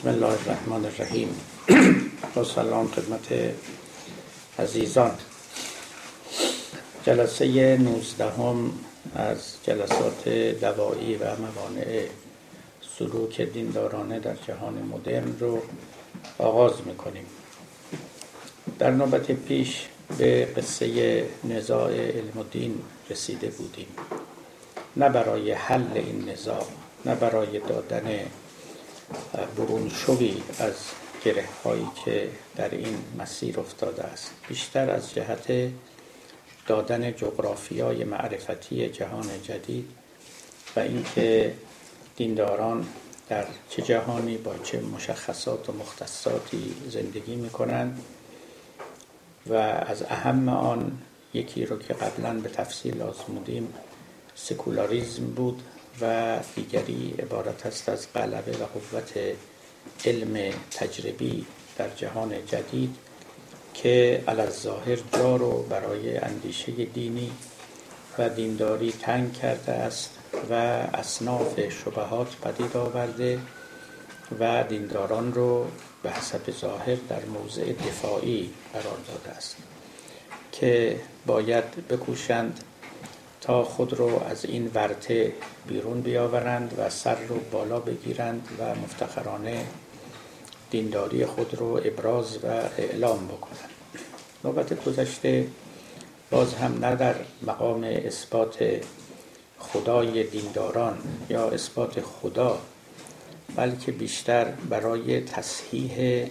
بسم الله الرحمن الرحیم. با سلام خدمت عزیزان. جلسه نوزدهم از جلسات دوایی و موانع سلوک دیندارانه در جهان مدرن رو آغاز می‌کنیم. در نوبت پیش به قصه نزاع علم و دین رسیده بودیم. نه برای حل این نزاع نه برای دادن برون شوی از گره هایی که در این مسیر افتاده است. بیشتر از جهت دادن جغرافیای معرفتی جهان جدید و اینکه دینداران در چه جهانی با چه مشخصات و مختصاتی زندگی می‌کنند و از اهم آن یکی رو که قبلا به تفصیل آزمودیم سکولاریزم بود. و دیگری عبارت است از غلبه و قوت علم تجربی در جهان جدید که ظاهر جا رو برای اندیشه دینی و دینداری تنگ کرده است و اصناف شبهات پدید آورده و دینداران رو به حسب ظاهر در موضع دفاعی قرار داده است که باید بکوشند تا خود رو از این ورته بیرون بیاورند و سر رو بالا بگیرند و مفتخرانه دینداری خود رو ابراز و اعلام بکنند. نوبت گذشته باز هم نه در مقام اثبات خدای دینداران یا اثبات خدا بلکه بیشتر برای تصحیح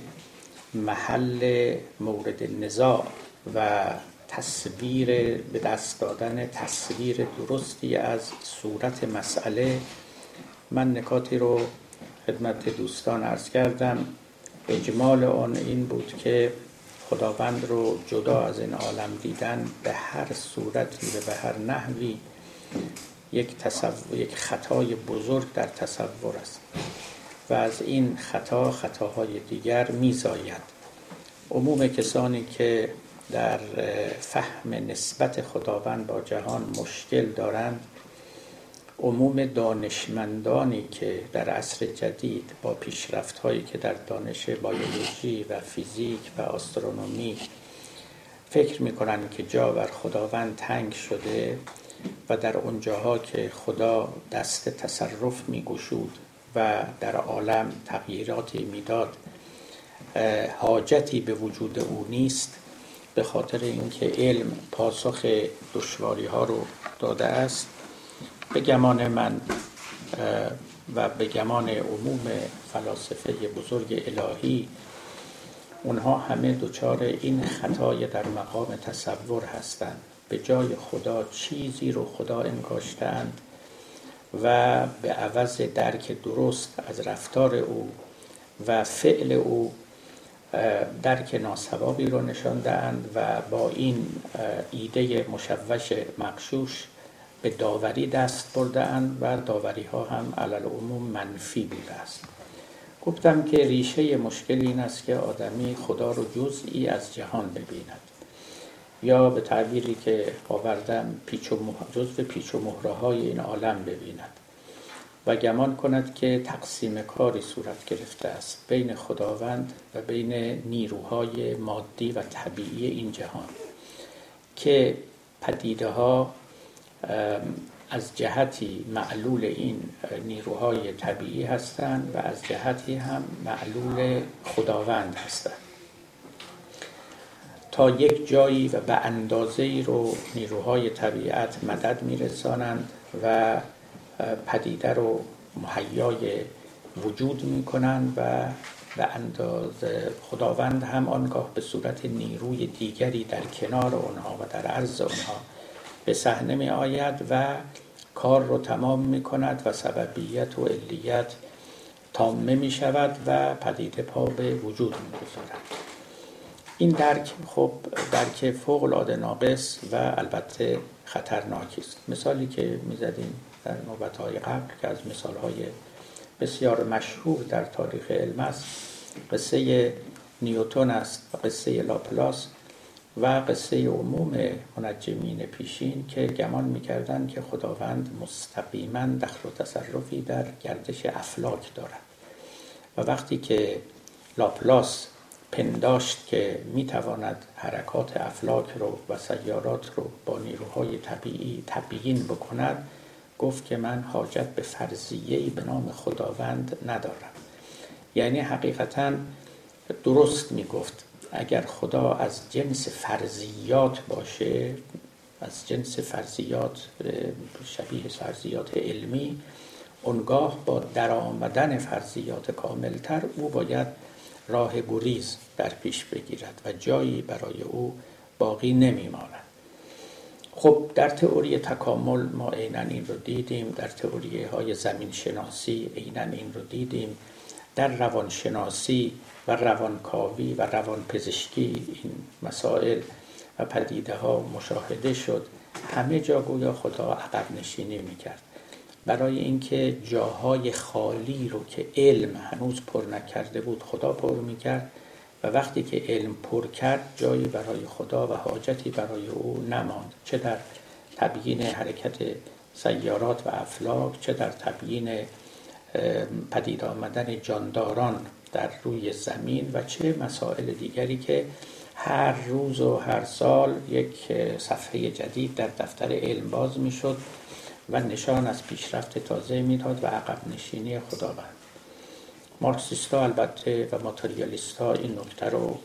محل مورد نزاع و تصویر به دست دادن تصویر درستی از صورت مسئله. من نکاتی رو خدمت دوستان ارز کردم. اجمال آن این بود که خداوند رو جدا از این عالم دیدن به هر صورتی و به هر نحوی یک, تصور، یک خطای بزرگ در تصور است و از این خطا خطاهای دیگر میزاید. عموم کسانی که در فهم نسبت خداوند با جهان مشکل دارند. عموم دانشمندانی که در عصر جدید با پیشرفت هایی که در دانش بیولوژی و فیزیک و آسترونومی فکر می‌کنند که جا بر خداوند تنگ شده و در اونجاها که خدا دست تصرف میگشود و در عالم تغییراتی می‌داد حاجتی به وجود او نیست. به خاطر اینکه علم پاسخ دشواری ها رو داده است به گمان من و به گمان عموم فلاسفه بزرگ الهی اونها همه دچار این خطای در مقام تصور هستند. به جای خدا چیزی رو خدا انگاشتند و به عوض درک درست از رفتار او و فعل او درک ناسوابی رو نشان دهند و با این ایده مشوش مقشوش به داوری دست برده اند و داوری ها هم علل عموم منفی بوده است. گفتم که ریشه مشکل این است که آدمی خدا رو جزئی از جهان ببیند. یا به تعبیری که آوردم پیچ و جزء پیچ و مهره های این عالم ببیند. و گمان کند که تقسیم کاری صورت گرفته است بین خداوند و بین نیروهای مادی و طبیعی این جهان که پدیده ها از جهتی معلول این نیروهای طبیعی هستند و از جهتی هم معلول خداوند هستند. تا یک جایی و به اندازه ای رو نیروهای طبیعت مدد میرسانند و پدیده رو مهیای وجود می‌کنند و به اندازه خداوند هم آنگاه به صورت نیروی دیگری در کنار اونها و در عرض اونها به صحنه می آید و کار رو تمام می کند و سببیت و علیت تامه می شود و پدیده پا به وجود می گذارد. این درک خب درک فوق العاده ناقص و البته خطرناکی است مثالی که می‌زدیم در نوبت های قبل که از مثال های بسیار مشهور در تاریخ علم است قصه نیوتون است و قصه لاپلاس و قصه عموم منجمین پیشین که گمان می‌کردند که خداوند مستقیما دخل و تصرفی در گردش افلاک دارد. و وقتی که لاپلاس پنداشت که می‌تواند حرکات افلاک رو و سیارات رو با نیروهای طبیعی تبیین بکند گفت که من حاجت به فرضیه‌ای به نام خداوند ندارم. یعنی حقیقتا درست می‌گفت. اگر خدا از جنس فرضیات باشه از جنس فرضیات شبیه فرضیات علمی اونگاه با درآمدن فرضیات کاملتر او باید راه گریز در پیش بگیرد و جایی برای او باقی نمیماند. خب در تئوری تکامل ما عینا این رو دیدیم در تئوری های زمین شناسی عینا این رو دیدیم. در روانشناسی و روانکاوی و روان پزشکی این مسائل و پدیده ها مشاهده شد. همه جا گویا خدا عقب نشینی می‌کرد. برای اینکه جاهای خالی رو که علم هنوز پر نکرده بود خدا پر می‌کرد. و وقتی که علم پر کرد جایی برای خدا و حاجتی برای او نماند چه در تبیین حرکت سیارات و افلاک چه در تبیین پدید آمدن جانداران در روی زمین و چه مسائل دیگری که هر روز و هر سال یک صفحه جدید در دفتر علم باز می‌شد و نشان از پیشرفت تازه می‌داد و عقب نشینی خداوند. مارکسیستا البته و ماتریالیستا این نکته رو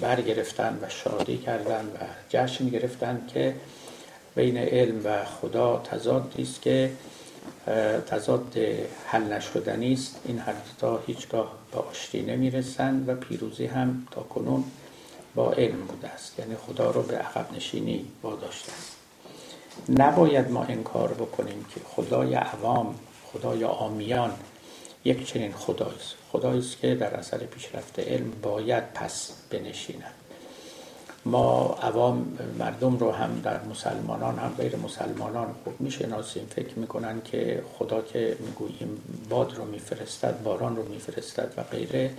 برگرفتن و شادی کردن و جشن گرفتن که بین علم و خدا تضادی است که تضاد حل نشدنی است. این هر تا هیچگاه به آشتی نمی‌رسند و پیروزی هم تا کنون با علم بوده است. یعنی خدا رو به عقب نشینی واداشته است. نباید ما انکار بکنیم که خدای عوام خدای آمیان یک چنین خدایی است خدایی است که در اثر پیشرفت علم باید پس بنشیند. ما عوام مردم رو هم در مسلمانان هم غیر مسلمانان خوب می‌شناسیم. فکر می‌کنن که خدا که می‌گوییم باد رو میفرستد باران رو میفرستد و غیره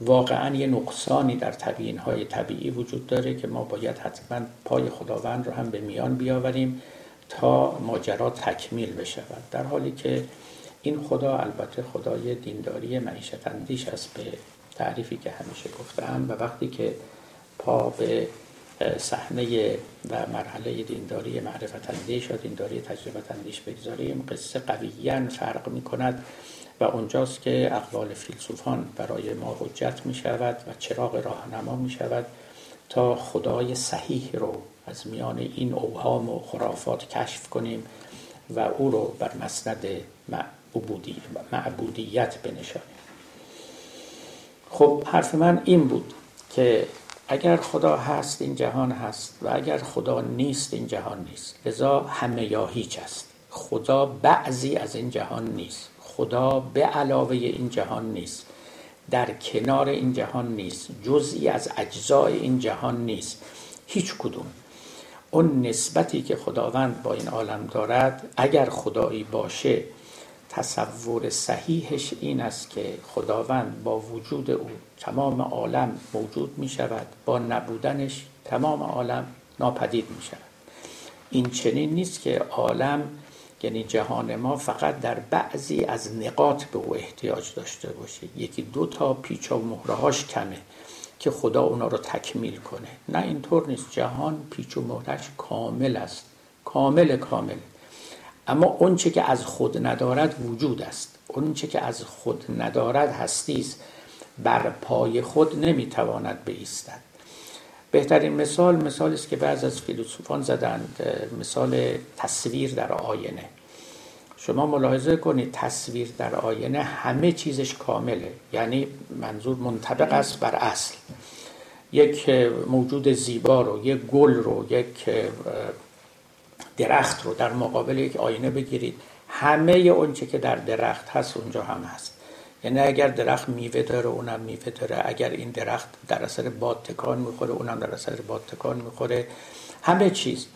واقعا یه نقصانی در طبیعین های طبیعی وجود داره که ما باید حتما پای خداوند رو هم به میان بیاوریم تا ماجرا تکمیل بشود. در حالی که این خدا البته خدای دینداری معیشت اندیش است به تعریفی که همیشه گفتم و وقتی که پا به صحنه و مرحله دینداری معرفت اندیش و دینداری تجربه اندیش بگذاریم قصه قویا فرق می کند و اونجاست که اقوال فیلسوفان برای ما حجت می شود و چراغ راهنما می شود تا خدای صحیح رو از میان این اوهام و خرافات کشف کنیم و او رو بر مسند معبودیت بنشانیم خب حرف من این بود که اگر خدا هست این جهان هست و اگر خدا نیست این جهان نیست. لذا همه یا هیچ است. خدا بعضی از این جهان نیست. خدا به علاوه این جهان نیست. در کنار این جهان نیست. جزئی از اجزای این جهان نیست. هیچ کدوم. اون نسبتی که خداوند با این عالم دارد اگر خدایی باشه تصور صحیحش این است که خداوند با وجود او تمام عالم موجود می شود با نبودنش تمام عالم ناپدید می شود این چنین نیست که عالم یعنی جهان ما فقط در بعضی از نقاط به او احتیاج داشته باشه. یکی دو تا پیچ و مهرهاش کمه که خدا اونا رو تکمیل کنه. نه اینطور نیست. جهان پیچ و مهرش کامل است. کامل کامل. اما اونچه که از خود ندارد وجود است. اونچه که از خود ندارد هستی است بر پای خود نمی‌تواند بایستد بهترین مثال مثالی است که بعض از فیلسوفان زدند مثال تصویر در آینه. شما ملاحظه کنید تصویر در آینه همه چیزش کامله. یعنی منظور منطبق است بر اصل. یک موجود زیبا رو یک گل رو یک درخت رو در مقابل یک آینه بگیرید. همه اونچه که در درخت هست اونجا هم هست. یعنی اگر درخت میوه داره اونم میوه داره. اگر این درخت در اثر باد تکان می‌خوره اونم در اثر باد تکان می‌خوره. همه چیز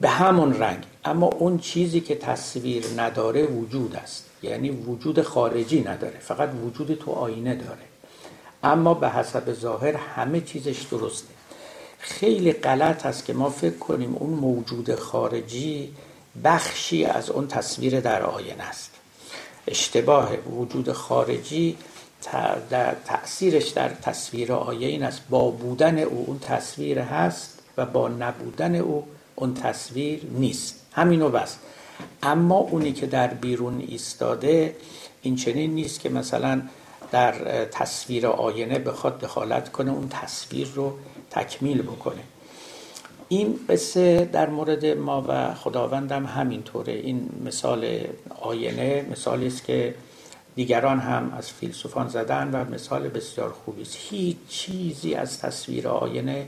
به همون رنگ. اما اون چیزی که تصویر نداره وجود است. یعنی وجود خارجی نداره. فقط وجود تو آینه داره. اما به حسب ظاهر همه چیزش درسته. خیلی غلط است که ما فکر کنیم اون موجود خارجی بخشی از اون تصویر در آینه است. اشتباه وجود خارجی در تأثیرش در تصویر آیه این است. با بودن او اون تصویر هست و با نبودن او اون تصویر نیست. همینو بس. اما اونی که در بیرون ایستاده این چنین نیست که مثلا در تصویر آینه بخواد دخالت کنه اون تصویر رو تکمیل بکنه. این قصه در مورد ما و خداوندم همینطوره. این مثال آینه مثالی است که دیگران هم از فیلسوفان زدن و مثال بسیار خوبی است. هیچ چیزی از تصویر آینه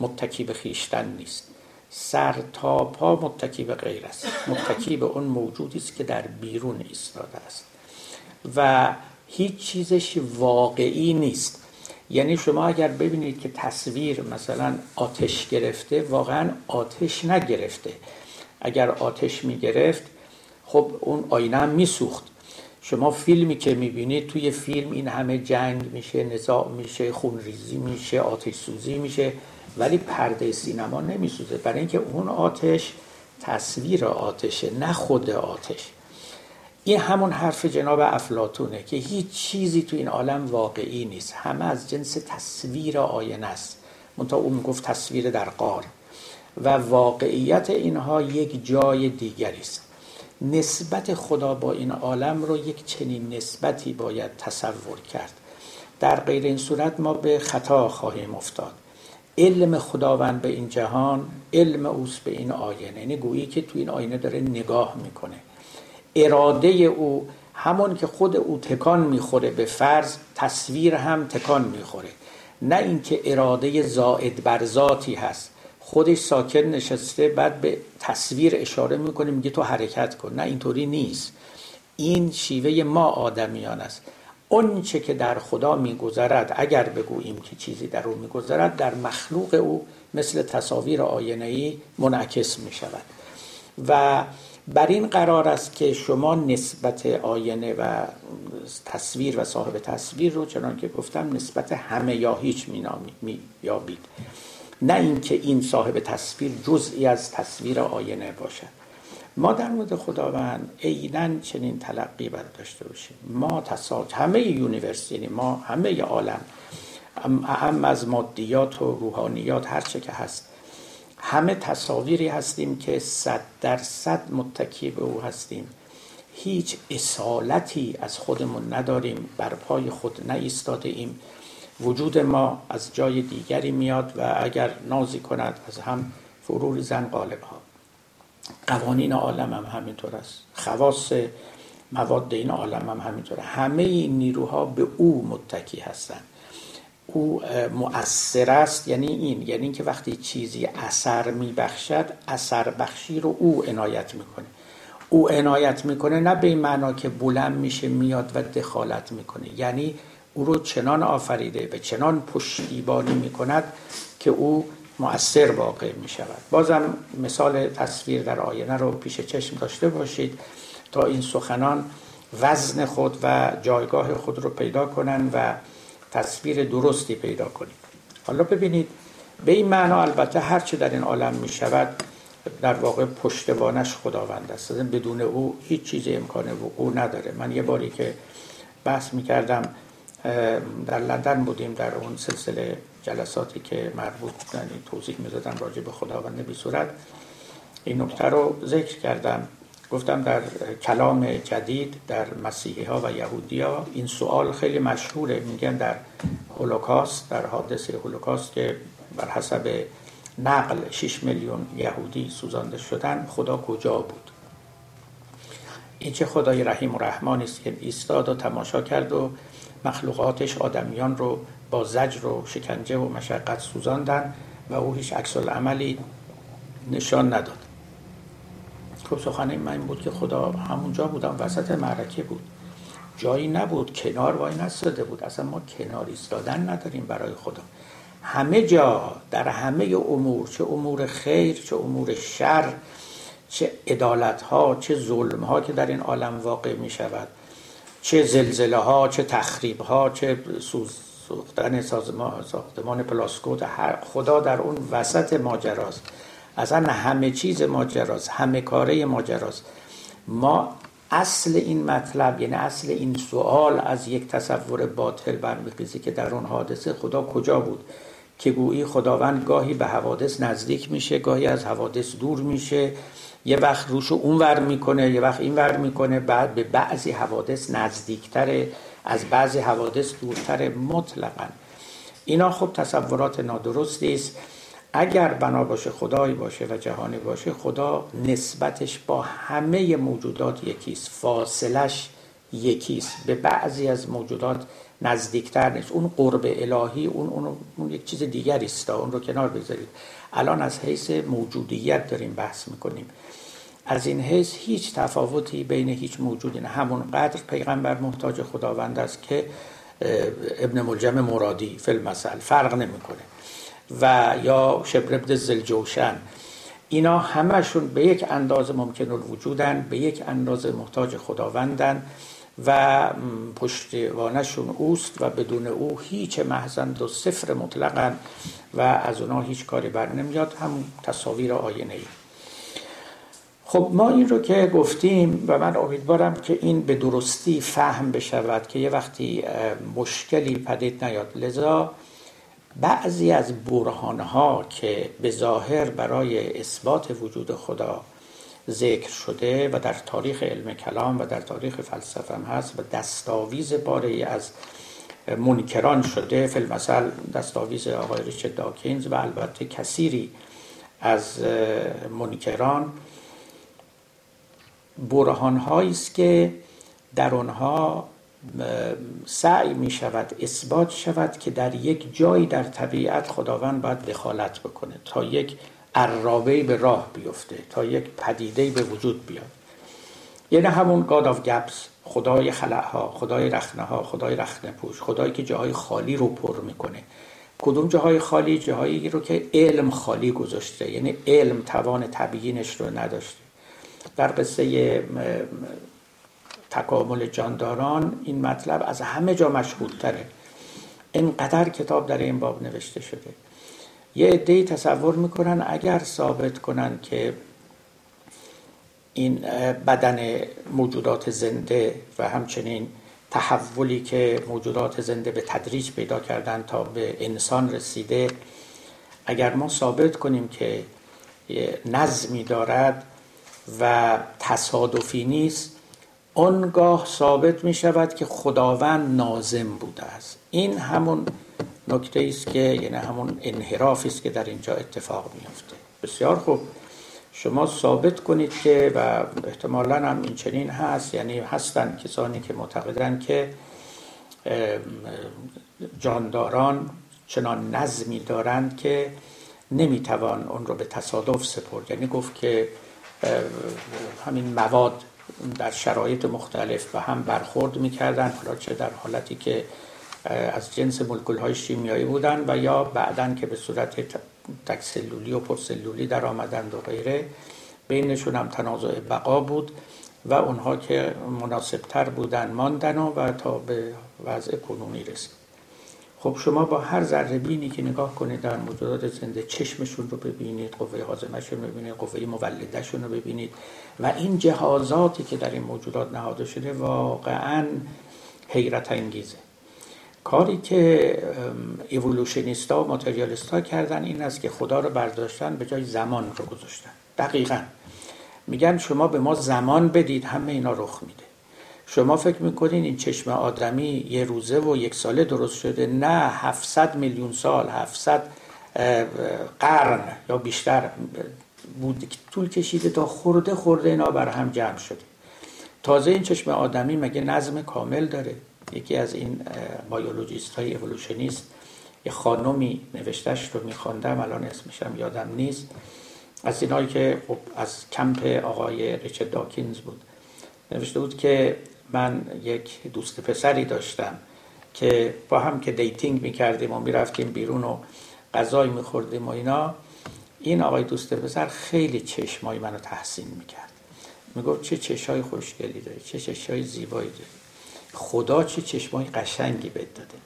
متکی به خیشتن نیست. سر تا پا متکی به غیر است. متکی به اون موجودی است که در بیرون ایستاده است. و هیچ چیزش واقعی نیست. یعنی شما اگر ببینید که تصویر مثلا آتش گرفته واقعا آتش نگرفته. اگر آتش می‌گرفت خب اون آینه هم میسوخت. شما فیلمی که می‌بینید توی فیلم این همه جنگ میشه نزاع میشه خونریزی میشه آتش سوزی میشه ولی پرده سینما نمیسوزه. برای اینکه اون آتش تصویر آتشه نه خود آتش. این همون حرف جناب افلاتونه که هیچ چیزی تو این عالم واقعی نیست. همه از جنس تصویر آینه است. منتها اون می‌گفت تصویر در قار. و واقعیت اینها یک جای دیگری است. نسبت خدا با این عالم رو یک چنین نسبتی باید تصور کرد. در غیر این صورت ما به خطا خواهیم افتاد. علم خداوند به این جهان علم اوست به این آینه. یعنی گویی که تو این آینه داره نگاه می‌کنه. اراده او همون که خود او تکان می‌خوره به فرض تصویر هم تکان می‌خوره. نه اینکه اراده زائد بر ذاتی هست. خودش ساکن نشسته بعد به تصویر اشاره می‌کنه میگه تو حرکت کن. نه اینطوری نیست. این شیوه ما آدمیان است. اون چه که در خدا میگذرد اگر بگوییم که چیزی در او میگذرد در مخلوق او مثل تصاویر آینه منعکس می شود و بر این قرار است که شما نسبت آینه و تصویر و صاحب تصویر رو چنان که گفتم نسبت همه یا هیچ می یابید. نه اینکه این صاحب تصویر جزئی از تصویر آینه باشد. ما در مورد خداوند عینا چنین تلقی بر داشته باشیم. ما تصاج همه یونیورس یعنی ما همه عالم هم از مادیات و روحانیات هر چه که هست همه تصاویری هستیم که صد درصد متکی به او هستیم. هیچ اصالتی از خودمون نداریم بر پای خود نایستاده ایم وجود ما از جای دیگری میاد و اگر نازی کند از هم فرور زن قالب ها قوانین عالم هم همینطور است. خواص مواد این عالم هم همینطوره. همه این نیروها به او متکی هستند. او مؤثر است. یعنی این یعنی اینکه وقتی چیزی اثر میبخشد اثر بخشی رو او عنایت می‌کنه. او عنایت می‌کنه نه به این معنا که بلند میشه میاد و دخالت می‌کنه. یعنی او رو چنان آفریده به چنان پشتیبانی می‌کند که او مؤثر واقع می شود بازم مثال تصویر در آینه رو پیش چشم داشته باشید تا این سخنان وزن خود و جایگاه خود رو پیدا کنند و تصویر درستی پیدا کنید حالا ببینید به این معنا البته هر چه در این عالم می شود در واقع پشتوانش خداوند است. بدون او هیچ چیز امکان وقوع نداره. من یه باری که بحث می کردم در لندن بودیم در اون سلسله جلساتی که مربوط یعنی توضیح می‌دادم راجع به خداوند بی صورت. این نکته رو ذکر کردم. گفتم در کلام جدید در مسیحی ها و یهودی ها این سوال خیلی مشهوره. میگن در هولوکاست در حادثه هولوکاست که بر حسب نقل 6 میلیون یهودی سوزانده شدن خدا کجا بود؟ این چه خدای رحیم و رحمانی است که ایستاد و تماشا کرد و مخلوقاتش آدمیان رو با زجر و شکنجه و مشقت سوزاندن و او هیچ عکس عملی نشان نداد. خب سخنه من بود که خدا همونجا بودم وسط معرکه بود. جایی نبود کنار وای نستاده بود. اصلا ما کنار ایستادن نداریم برای خدا. همه جا در همه امور چه امور خیر چه امور شر چه ادالت ها چه ظلم ها که در این عالم واقع می شود چه زلزله ها چه تخریب ها چه سوز ساختن سازمان ساختمان پلاسکوت خدا در اون وسط ماجراست. اصلا همه چیز ماجراست همه کاره ماجراست. ما اصل این مطلب یعنی اصل این سوال از یک تصور باطل برمیخیزه که در اون حادثه خدا کجا بود؟ که گویی خداوند گاهی به حوادث نزدیک میشه گاهی از حوادث دور میشه. یه وقت روشو اون ور می‌کنه یه وقت این ور می‌کنه بعد به بعضی حوادث نزدیکتره از بعضی حوادث دورتره مطلقا. اینا خب تصورات نادرستی است. اگر بنا باشه خدایی باشه و جهانی باشه خدا نسبتش با همه موجودات یکیست. فاصلش یکیست. به بعضی از موجودات نزدیکتر نیست. اون قرب الهی اون, اون, اون یک چیز دیگری است. اون رو کنار بذارید الان از حیث موجودیت داریم بحث می‌کنیم. از این حیث هیچ تفاوتی بین هیچ موجودی نه. همون قدر پیغمبر محتاج خداوند است که ابن ملجم مرادی فیلم مثل فرق نمی‌کنه. و یا شبر ابن زلجوشن اینا همشون به یک اندازه ممکن الوجودن به یک اندازه محتاج خداوندن و پشتوانشون اوست و بدون او هیچ محزند و صفر مطلقا و از اونا هیچ کاری بر نمیاد. همون تصاویر آینه ای خب ما این رو که گفتیم و من امیدوارم که این به درستی فهم بشود که یه وقتی مشکلی پدید نیاد. لذا بعضی از برهانها که به ظاهر برای اثبات وجود خدا ذکر شده و در تاریخ علم کلام و در تاریخ فلسفه هم هست و دستاویز باره از منکران شده فیلم مثل دستاویز آقای ریچارد داکینز و البته کثیری از منکران. برهان است که در آنها سعی می شود اثبات شود که در یک جایی در طبیعت خداوند باید دخالت بکنه تا یک عرابه به راه بیفته تا یک پدیده به وجود بیاد. یعنی همون گاد آف گپس خدای خلعها خدای رخنه ها خدای رخنه پوش خدایی که جاهای خالی رو پر می‌کنه. کدوم جاهای خالی؟ جاهایی رو که علم خالی گذاشته یعنی علم توان تبیینش رو نداشته. در قصه تکامل جانداران این مطلب از همه جا مشهودتره اینقدر کتاب در این باب نوشته شده. یه عده تصور می‌کنن اگر ثابت کنن که این بدن موجودات زنده و همچنین تحولی که موجودات زنده به تدریج پیدا کردن تا به انسان رسیده اگر ما ثابت کنیم که نظمی دارد و تصادفی نیست آنگاه ثابت می شود که خداوند نازم بوده است. این همون نکته است که یعنی همون انحرافی است که در اینجا اتفاق میفته بسیار خوب. شما ثابت کنید که و احتمالا هم این چنین هست یعنی هستن کسانی که معتقدن که جانداران چنان نظمی دارند که نمی‌توان اون رو به تصادف سپرد. یعنی گفت که همین مواد در شرایط مختلف و هم برخورد می‌کردن حالا چه در حالتی که از جنس مولکول های شیمیایی بودن و یا بعدا که به صورت تکسلولی و پرسلولی در آمدند و غیره بینشون هم تنازع بقا بود و اونها که مناسبتر بودن ماندن و تا به وضع کنونی رسید. خب شما با هر ذره بینی که نگاه کنید در موجودات زنده چشمشون رو ببینید قوه حازمشون رو ببینید قوه مولدشون رو ببینید و این جهازاتی که در این موجودات نهاده شده واقعا حیرت انگیزه. کاری که ایولوشنیستا و ماتریالیستا کردن این است که خدا رو برداشتن به جای زمان رو گذاشتن. دقیقا. میگن شما به ما زمان بدید همه اینا رخ میده. شما فکر می‌کنین این چشم آدمی یه روزه و یک ساله درست شده؟ نه 700 میلیون سال 700 قرن یا بیشتر بود که طول کشیده تا خورده خورده اینا بر هم جمع شده. تازه این چشم آدمی مگه نظم کامل داره؟ یکی از این بایولوژیست های اولوشنیست یه خانمی نوشتش رو میخواندم الان اسمشم یادم نیست. از اینایی که خب از کمپ آقای ریچارد داکینز بود. نوشته بود که من یک دوست پسری داشتم که با هم که dating می‌کردیم و می‌رفتیم بیرون و غذای میخوردیم و اینا این آقای دوست پسر خیلی چشمای منو تحسین می‌کرد. می‌گفت چه چشای خوشگلی داری چه چشای زیبایی داری. خدا چه چشمای قشنگی بهت داده.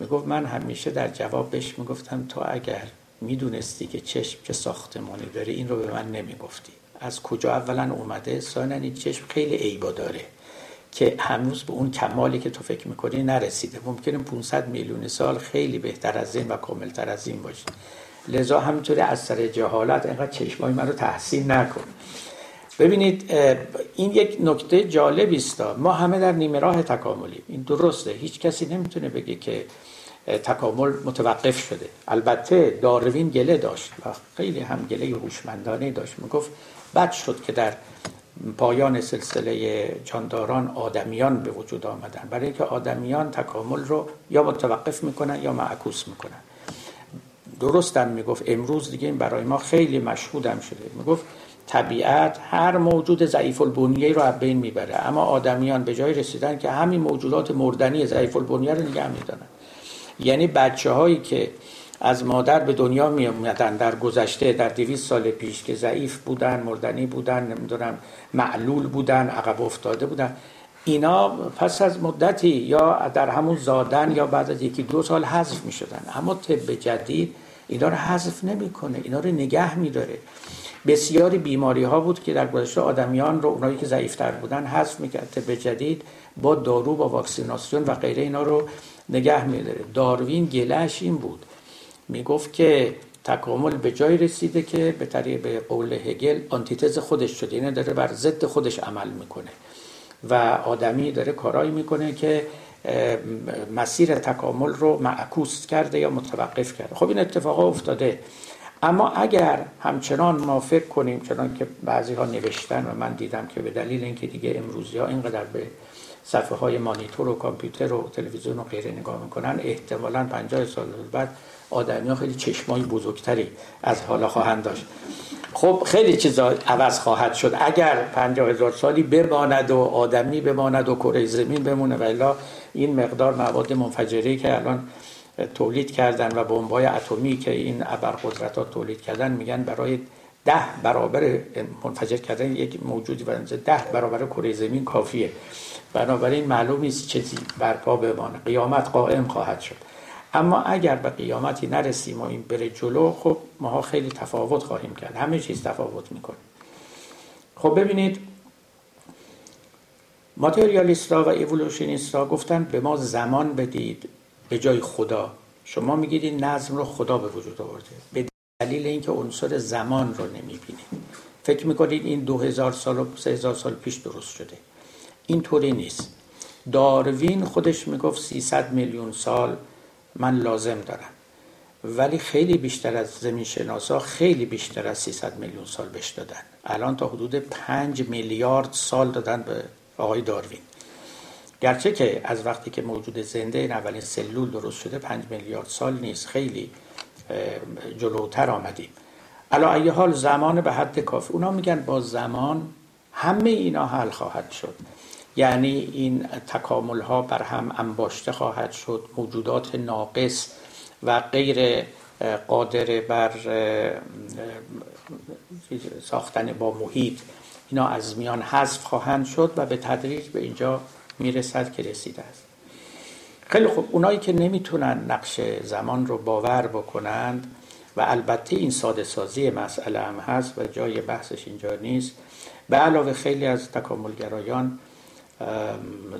می‌گفت من همیشه در جواب می‌گفتم تو اگر می‌دونستی که چشم چه ساختمانی داره این رو به من نمی‌گفتی. از کجا اولا اومده؟ ثانیا این چشم خیلی عیبا داره. که هنوز به اون کمالی که تو فکر می‌کنی نرسیده. ممکنه 500 میلیون سال خیلی بهتر از این و کاملتر از این باشه. لذا همینطوری از سر جهالت اینقدر چشمای من رو تحسین نکن. ببینید این یک نکته جالبی است. ما همه در نیمه راه تکاملیم. این درسته. هیچ کسی نمی‌تونه بگه که تکامل متوقف شده. البته داروین گله داشت و خیلی هم گله هوشمندانه داشت. می‌گفت بد شد که در پایان سلسله جانداران آدمیان به وجود آمدن. برای اینکه آدمیان تکامل رو یا متوقف می‌کنن یا معکوس می‌کنن. درستم می‌گفت. امروز دیگه این برای ما خیلی مشهودم شده. می‌گفت طبیعت هر موجود ضعیف البنیه رو از بین می‌بره. اما آدمیان به جای رسیدن که همین موجودات مردنی ضعیف البنیه رو نگه میدارن. یعنی بچه هایی که از مادر به دنیا می اومدن در گذشته در دویست سال پیش که ضعیف بودن مردنی بودن نمی‌دونم معلول بودن عقب افتاده بودن. اینا پس از مدتی یا در همون زادن یا بعد از یکی دو سال حذف می شدن اما طب جدید اینا رو حذف نمی‌کنه. اینا رو نگه میداره. بسیاری بیماری ها بود که در گذشته آدمیان رو اونایی که ضعیفتر بودن حذف می‌کرد. طب جدید با دارو با واکسیناسیون و غیره اینا رو نگه میداره. داروین گلش این بود. می‌گفت که تکامل به جای رسیده که به طریق به قول هگل آنتیتز خودش شده اینه داره بر ضد خودش عمل می‌کنه و آدمی داره کارایی می‌کنه که مسیر تکامل رو معکوس کرده یا متوقف کرده. خب این اتفاقا افتاده. اما اگر همچنان ما فکر کنیم چنان که بعضی ها نوشتن و من دیدم که به دلیل اینکه دیگه امروزی ها اینقدر به صفحه های مانیتور و کامپیوتر و تلویزیون و غیره نگاه می‌کنن احتمالا 50 سال بعد آدمی ها خیلی چشمای بزرگتری از حالا خواهند داشت. خب خیلی چیزا عوض خواهد شد. اگر 50 هزار سالی بماند و آدمی بماند و کره زمین بمونه و این مقدار مواد منفجره که الان تولید کردن و بمبای اتمی که این ابرقدرت ها تولید کردن میگن برای ده برابر منفجر کردن یک موجودی برای ده برابر کره زمین کافیه. بنابراین معلوم نیست چیزی برپا بمانه قیامت قائم خواهد شد. اما اگر به قیامتی نرسیم و این بره جلو خب ماها خیلی تفاوت خواهیم کرد. همه چیز تفاوت می‌کنه. خب ببینید ماتریالیستا و ایولوشنیستا گفتن به ما زمان بدید به جای خدا. شما میگید این نظم رو خدا به وجود آورده. به دلیل اینکه عنصر زمان رو نمی‌بینید. فکر می‌کنید این دو هزار سال و سه هزار سال پیش درست شده. این طوری نیست. داروین خودش می‌گفت 300 میلیون سال من لازم دارم. ولی خیلی بیشتر از زمین شناسا خیلی بیشتر از 300 میلیون سال بش دادن. الان تا حدود 5 میلیارد سال دادن به آقای داروین. گرچه که از وقتی که موجود زنده این اولین سلول درست شده 5 میلیارد سال نیست. خیلی جلوتر آمدیم. علا ای حال زمان به حد کافی. اونا میگن با زمان همه اینا حل خواهد شد. یعنی این تکامل ها بر هم انباشته خواهد شد موجودات ناقص و غیر قادر بر ساختن با محیط. اینا از میان حذف خواهند شد و به تدریج به اینجا می‌رسد که رسیده است. خیلی خوب. اونایی که نمی‌تونن نقش زمان رو باور بکنند و البته این ساده سازی مسئله هم هست و جای بحثش اینجا نیست. به علاوه خیلی از تکاملگرایان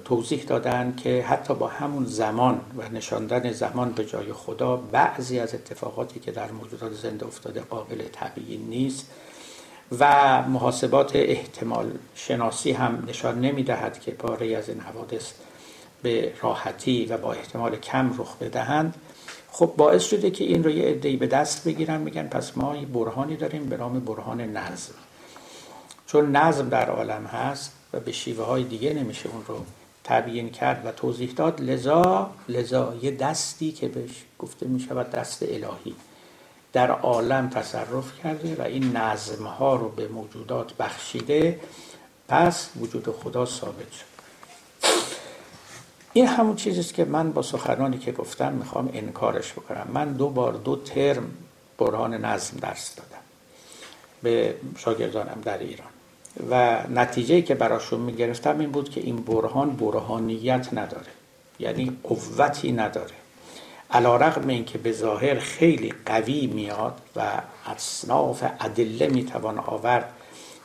توضیح دادن که حتی با همون زمان و نشاندن زمان به جای خدا بعضی از اتفاقاتی که در موجودات زنده افتاده قابل تبیین نیست و محاسبات احتمال شناسی هم نشان نمی دهد که پاره از این حوادث به راحتی و با احتمال کم رخ بدهند. خب باعث شده که این رو یه عده‌ای به دست بگیرن میگن پس ما برهانی داریم به نام برهان نظم. چون نظم در عالم هست و به شیوه های دیگه نمیشه اون رو تبیین کرد و توضیح داد. لذا لذا یه دستی که بهش گفته می شود دست الهی در عالم تصرف کرده و این نظم ها رو به موجودات بخشیده پس وجود خدا ثابت شد. این همون چیزیست که من با سخنانی که گفتم می‌خوام انکارش بکنم. من دو بار دو ترم برهان نظم درس دادم به شاگردانم در ایران. و نتیجه که براشون می‌گرفتم این بود که این برهان برهانیت نداره. یعنی قوتی نداره. علا رقم این که به ظاهر خیلی قوی میاد و اصناف ادله می‌توان آورد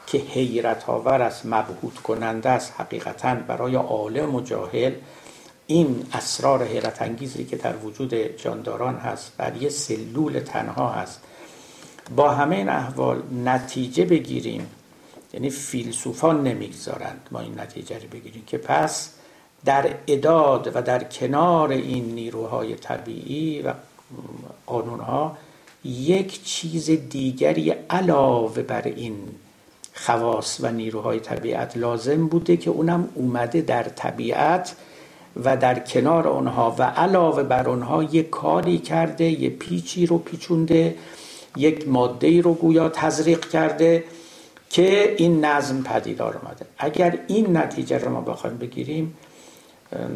که حیرت آور است مبهوت کننده است حقیقتا برای عالم و جاهل این اسرار حیرت انگیزی که در وجود جانداران هست بر یه سلول تنها هست. با همه این احوال نتیجه بگیریم یعنی فیلسوفان نمی‌گذارند ما این نتیجه رو بگیریم که پس در اداد و در کنار این نیروهای طبیعی و قانونها یک چیز دیگری علاوه بر این خواص و نیروهای طبیعت لازم بوده که اونم اومده در طبیعت و در کنار اونها و علاوه بر اونها یک کاری کرده یک پیچی رو پیچونده یک ماده رو گویا تزریق کرده که این نظم پدیدار آمده اگر این نتیجه رو ما بخوایم بگیریم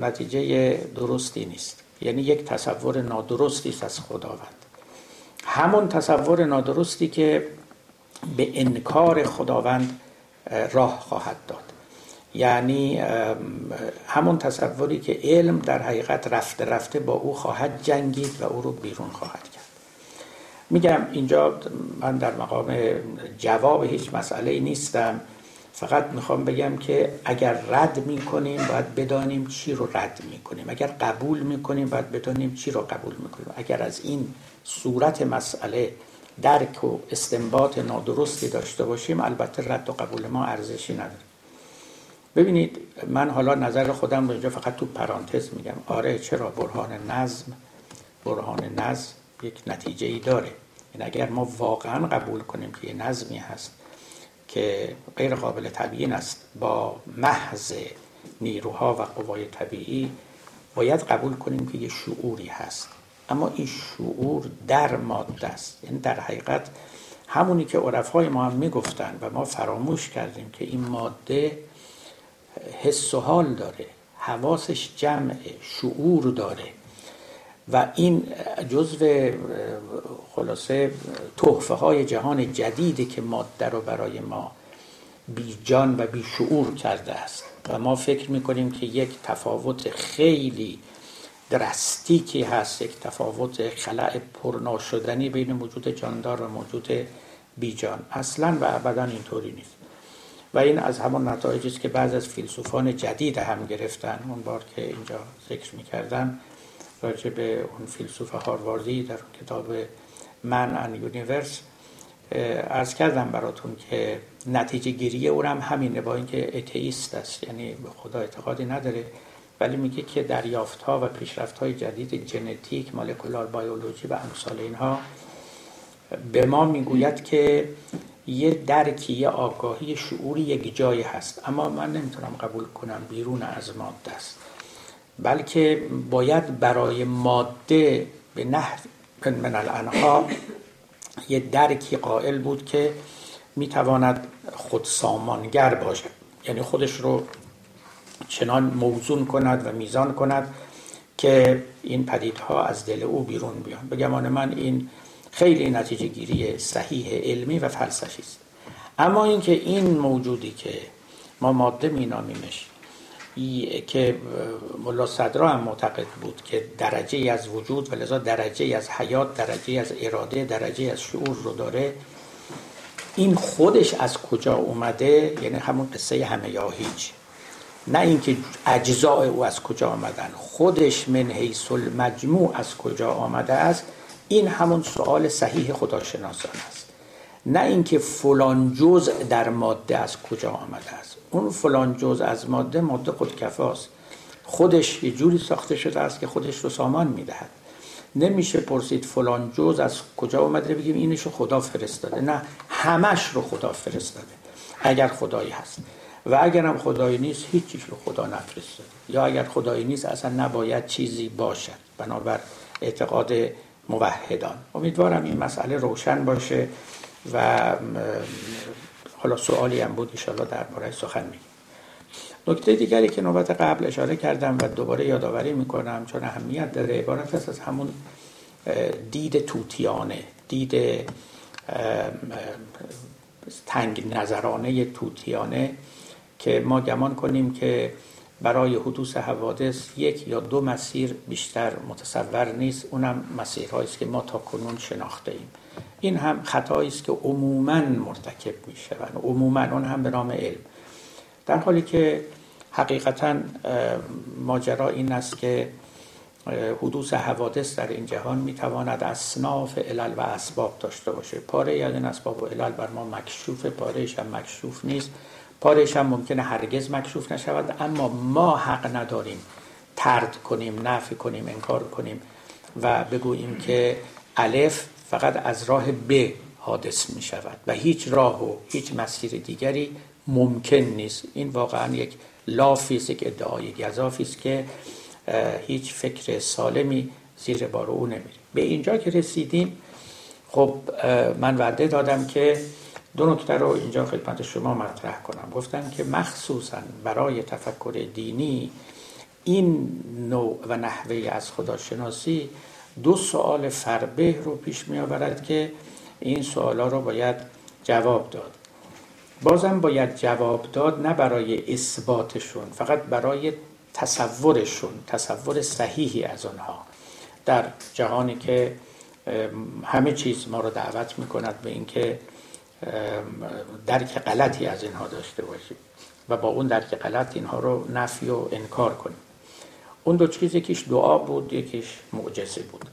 نتیجه درستی نیست. یعنی یک تصور نادرستی از خداوند. همون تصور نادرستی که به انکار خداوند راه خواهد داد. یعنی همون تصوری که علم در حقیقت رفته رفته با او خواهد جنگید و او رو بیرون خواهد میگم اینجا من در مقام جواب هیچ مسئله نیستم. فقط می‌خوام بگم که اگر رد می‌کنیم باید بدانیم چی رو رد می‌کنیم. اگر قبول می‌کنیم باید بدانیم چی رو قبول می‌کنیم. اگر از این صورت مسئله درک و استنباط نادرستی داشته باشیم البته رد و قبول ما ارزشی نداره. ببینید من حالا نظر خودم رو اینجا فقط تو پرانتز میگم. آره چرا برهان نظم برهان نظم یک نتیجه ای داره. این یعنی اگر ما واقعا قبول کنیم که یه نظمی هست که غیر قابل تبیین است با محض نیروها و قوای طبیعی باید قبول کنیم که یه شعوری هست. اما این شعور در ماده است. یعنی در حقیقت همونی که عرفای ما هم می‌گفتن و ما فراموش کردیم که این ماده حس و حال داره حواسش جمع شعور داره. و این جزو خلاصه تحفه های جهان جدیدی که ماده رو برای ما بی جان و بی شعور کرده است. و ما فکر می‌کنیم که یک تفاوت خیلی درستیکی هست یک تفاوت خلع پرناشدنی بین موجود جاندار و موجود بیجان اصلا و ابدا اینطوری نیست. و این از همون نتایجی است که بعض از فیلسوفان جدید هم گرفتن. اون بار که اینجا ذکر می‌کردم راجع به اون فیلسوف هارواردی در کتاب من ان یونیورس ارز کردم براتون که نتیجه گیری او هم همینه با اینکه اتئیست است یعنی به خدا اعتقادی نداره ولی میگه که دریافت ها و پیشرفت های جدید ژنتیک molecular biology و امثال اینها به ما می‌گوید که یه درکی یه آگاهی شعوری یک جایی هست. اما من نمی‌تونم قبول کنم بیرون از ماده است. بلکه باید برای ماده به نحو من الانها یه درکی قائل بود که می‌تواند خود سامانگر باشد. یعنی خودش رو چنان موزون کند و میزان کند که این پدیدها از دل او بیرون بیان. به گمان من این خیلی نتیجه گیری صحیح علمی و فلسفی است. اما اینکه این موجودی که ما ماده مینامیمش که ملا صدرا هم معتقد بود که درجه ای از وجود و لذا درجه ای از حیات درجه ای از اراده درجه ای از شعور رو داره. این خودش از کجا اومده؟ یعنی همون قصه همه یا هیچ. نه اینکه اجزاء او از کجا آمدن. خودش من حیث المجموع از کجا آمده است؟ این همون سوال صحیح خداشناسان است. نه اینکه فلان جزء در ماده از کجا آمده است. اون فلان جزء از ماده ماده خودکفاست خودش یه جوری ساخته شده است که خودش رو سامان می‌دهد. نمیشه پرسید فلان جز از کجا اومده بگیم اینشو خدا فرستاده. نه همش رو خدا فرستاده اگر خدایی هست. و اگر هم خدایی نیست هیچ رو خدا نفرستاده. یا اگر خدایی نیست اصلا نباید چیزی باشد. بنابر اعتقاد موحدان. امیدوارم این مسئله روشن باشه و حالا سوالی هم بود ایشالله درباره سخن میگیم. نکته دیگری که نوبت قبل اشاره کردم و دوباره یادآوری می‌کنم چون اهمیت داره عبارت است از همون دید توتیانه دید تنگ نظرانه توتیانه که ما گمان کنیم که برای حدوث حوادث یک یا دو مسیر بیشتر متصور نیست. اونم مسیرهایی است که ما تا کنون شناخته ایم. این هم خطایی است که عموما مرتکب می شود عموما اون هم به نام علم. در حالی که حقیقتا ماجرا این است که حدوث حوادث در این جهان می‌تواند اصناف علل و اسباب داشته باشه. پاره از این اسباب و علل بر ما مکشوف پارهش هم مکشوف نیست. پارهش هم ممکنه هرگز مکشوف نشود اما ما حق نداریم ترد کنیم نفی کنیم انکار کنیم و بگوییم که الف فقط از راه ب حادث می شود و هیچ راه و هیچ مسیر دیگری ممکن نیست. این واقعا یک لافی است یک ادعای گذافی است که هیچ فکر سالمی زیر بار او نمیره. به اینجا که رسیدیم خب من وعده دادم که دو نکته رو اینجا خدمت شما مطرح کنم. گفتم که مخصوصا برای تفکر دینی این نوع و نحوه از خداشناسی دو سوال فربه رو پیش می آورد که این سوالا رو باید جواب داد. بازم باید جواب داد نه برای اثباتشون فقط برای تصورشون تصور صحیحی از آنها. در جهانی که همه چیز ما رو دعوت می کند به اینکه درک غلطی از اینها داشته باشیم و با اون درک غلط اینها رو نفی و انکار کنیم. اون دو چیز یکیش دعا بود یکیش معجزه بود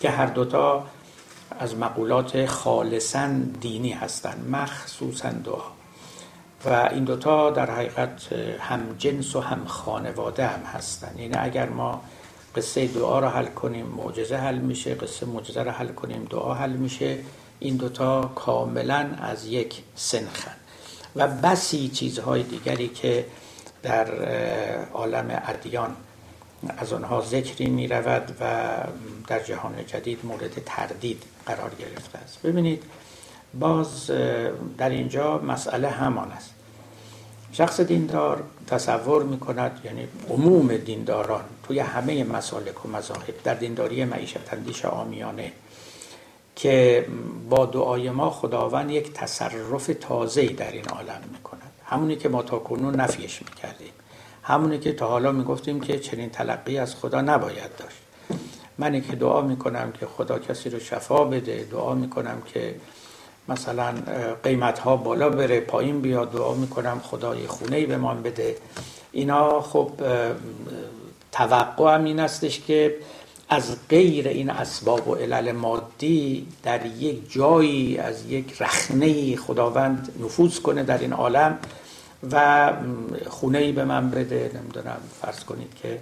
که هر دوتا از مقولات خالصا دینی هستند مخصوصا دعا. و این دوتا در حقیقت هم جنس و هم خانواده هم هستن. یعنی اگر ما قصه دعا را حل کنیم معجزه حل میشه قصه معجزه را حل کنیم دعا حل میشه این دوتا کاملا از یک سنخن. و بسی چیزهای دیگری که در عالم ادیان. از آنها ذکری می رود و در جهان جدید مورد تردید قرار گرفته است. ببینید باز در اینجا مسئله همان است. شخص دیندار تصور می کند یعنی عموم دینداران توی همه مسالک و مذاهب در دینداری معیشت اندیش آمیانه که با دعای ما خداوند یک تصرف تازه در این عالم می کند همونی که ما تا کنون نفیش می کردیم همونی که تا حالا می گفتیم که چنین تلقی از خدا نباید داشت. من که دعا می کنم که خدا کسی رو شفا بده دعا می کنم که مثلا قیمت ها بالا بره پایین بیاد دعا می‌کنم خدای خونه ای به من بده. اینا خب توقع هم این استش که از غیر این اسباب و علل مادی در یک جایی از یک رخنه خداوند نفوذ کنه در این عالم. و خونه ای به من بده. نمی‌دونم فرض کنید که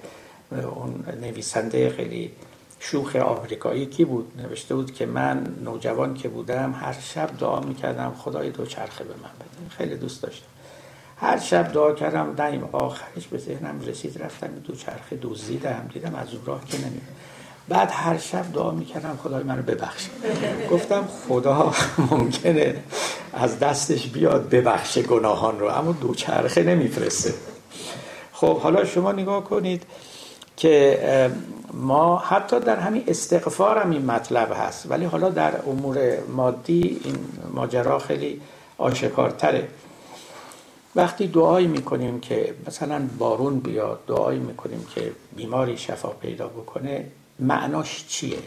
اون نویسنده خیلی شوخ آمریکایی کی بود؟ نوشته بود که من نوجوان که بودم هر شب دعا می‌کردم خدای دو چرخه به من بده. خیلی دوست داشتم. هر شب دعا کردم دایم آخرش به ذهنم رسید رفتم دو چرخه دزدیدم دیدم از اون راه که نمید بعد هر شب دعا می‌کردم خدای منو ببخشه. گفتم خدا ممکنه از دستش بیاد ببخشه گناهان رو اما دو چرخه نمیفرسته. خب حالا شما نگاه کنید که ما حتی در همین استغفار هم این مطلب هست ولی حالا در امور مادی این ماجرا خیلی آشکارتره. وقتی دعایی می‌کنیم که مثلا بارون بیاد دعایی می‌کنیم که بیماری شفا پیدا بکنه معناش چیه؟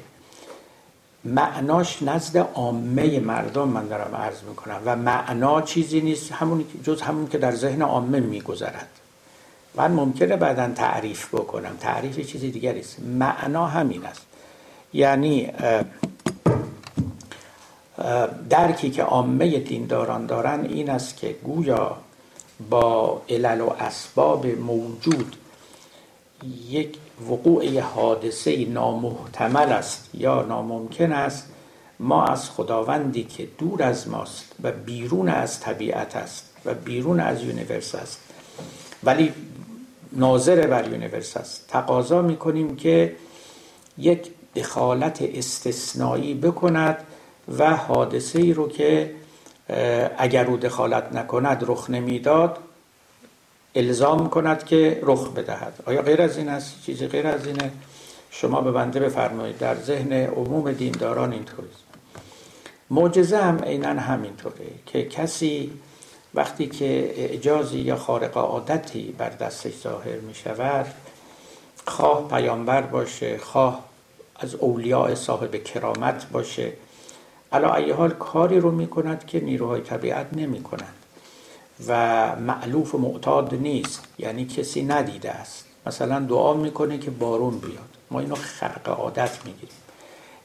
معناش نزد عامه مردم من دارم عرض می‌کنم و معنا چیزی نیست همون جز همون که در ذهن عامه میگذرد. من ممکنه بعدا تعریف بکنم. تعریف چیز دیگری است. معنا همین است. یعنی درکی که عامه دینداران دارن این است که گویا با علل و اسباب موجود یک وقوع حادثه نامحتمل است یا ناممکن است ما از خداوندی که دور از ماست و بیرون از طبیعت است و بیرون از یونیورس است. ولی ناظر بر یونیورس است. تقاضا می‌کنیم که یک دخالت استثنایی بکند و حادثه ای رو که اگر او دخالت نکند رخ نمی‌داد الزام کند که رخ بدهد. آیا غیر از این است؟ چیزی غیر از اینه؟ شما به بنده بفرمایید. در ذهن عموم دینداران اینطوری معجزه هم عینا همینطوره که کسی وقتی که اعجازی یا خارق عادتی بر دستش ظاهر می شود خواه پیامبر باشه خواه از اولیاء صاحب کرامت باشه. علا حال کاری رو می کند که نیروهای طبیعت نمی کنند و معلوف و معتاد نیست. یعنی کسی ندیده است. مثلا دعا می‌کنه که بارون بیاد. ما اینو خرق عادت می‌گیریم.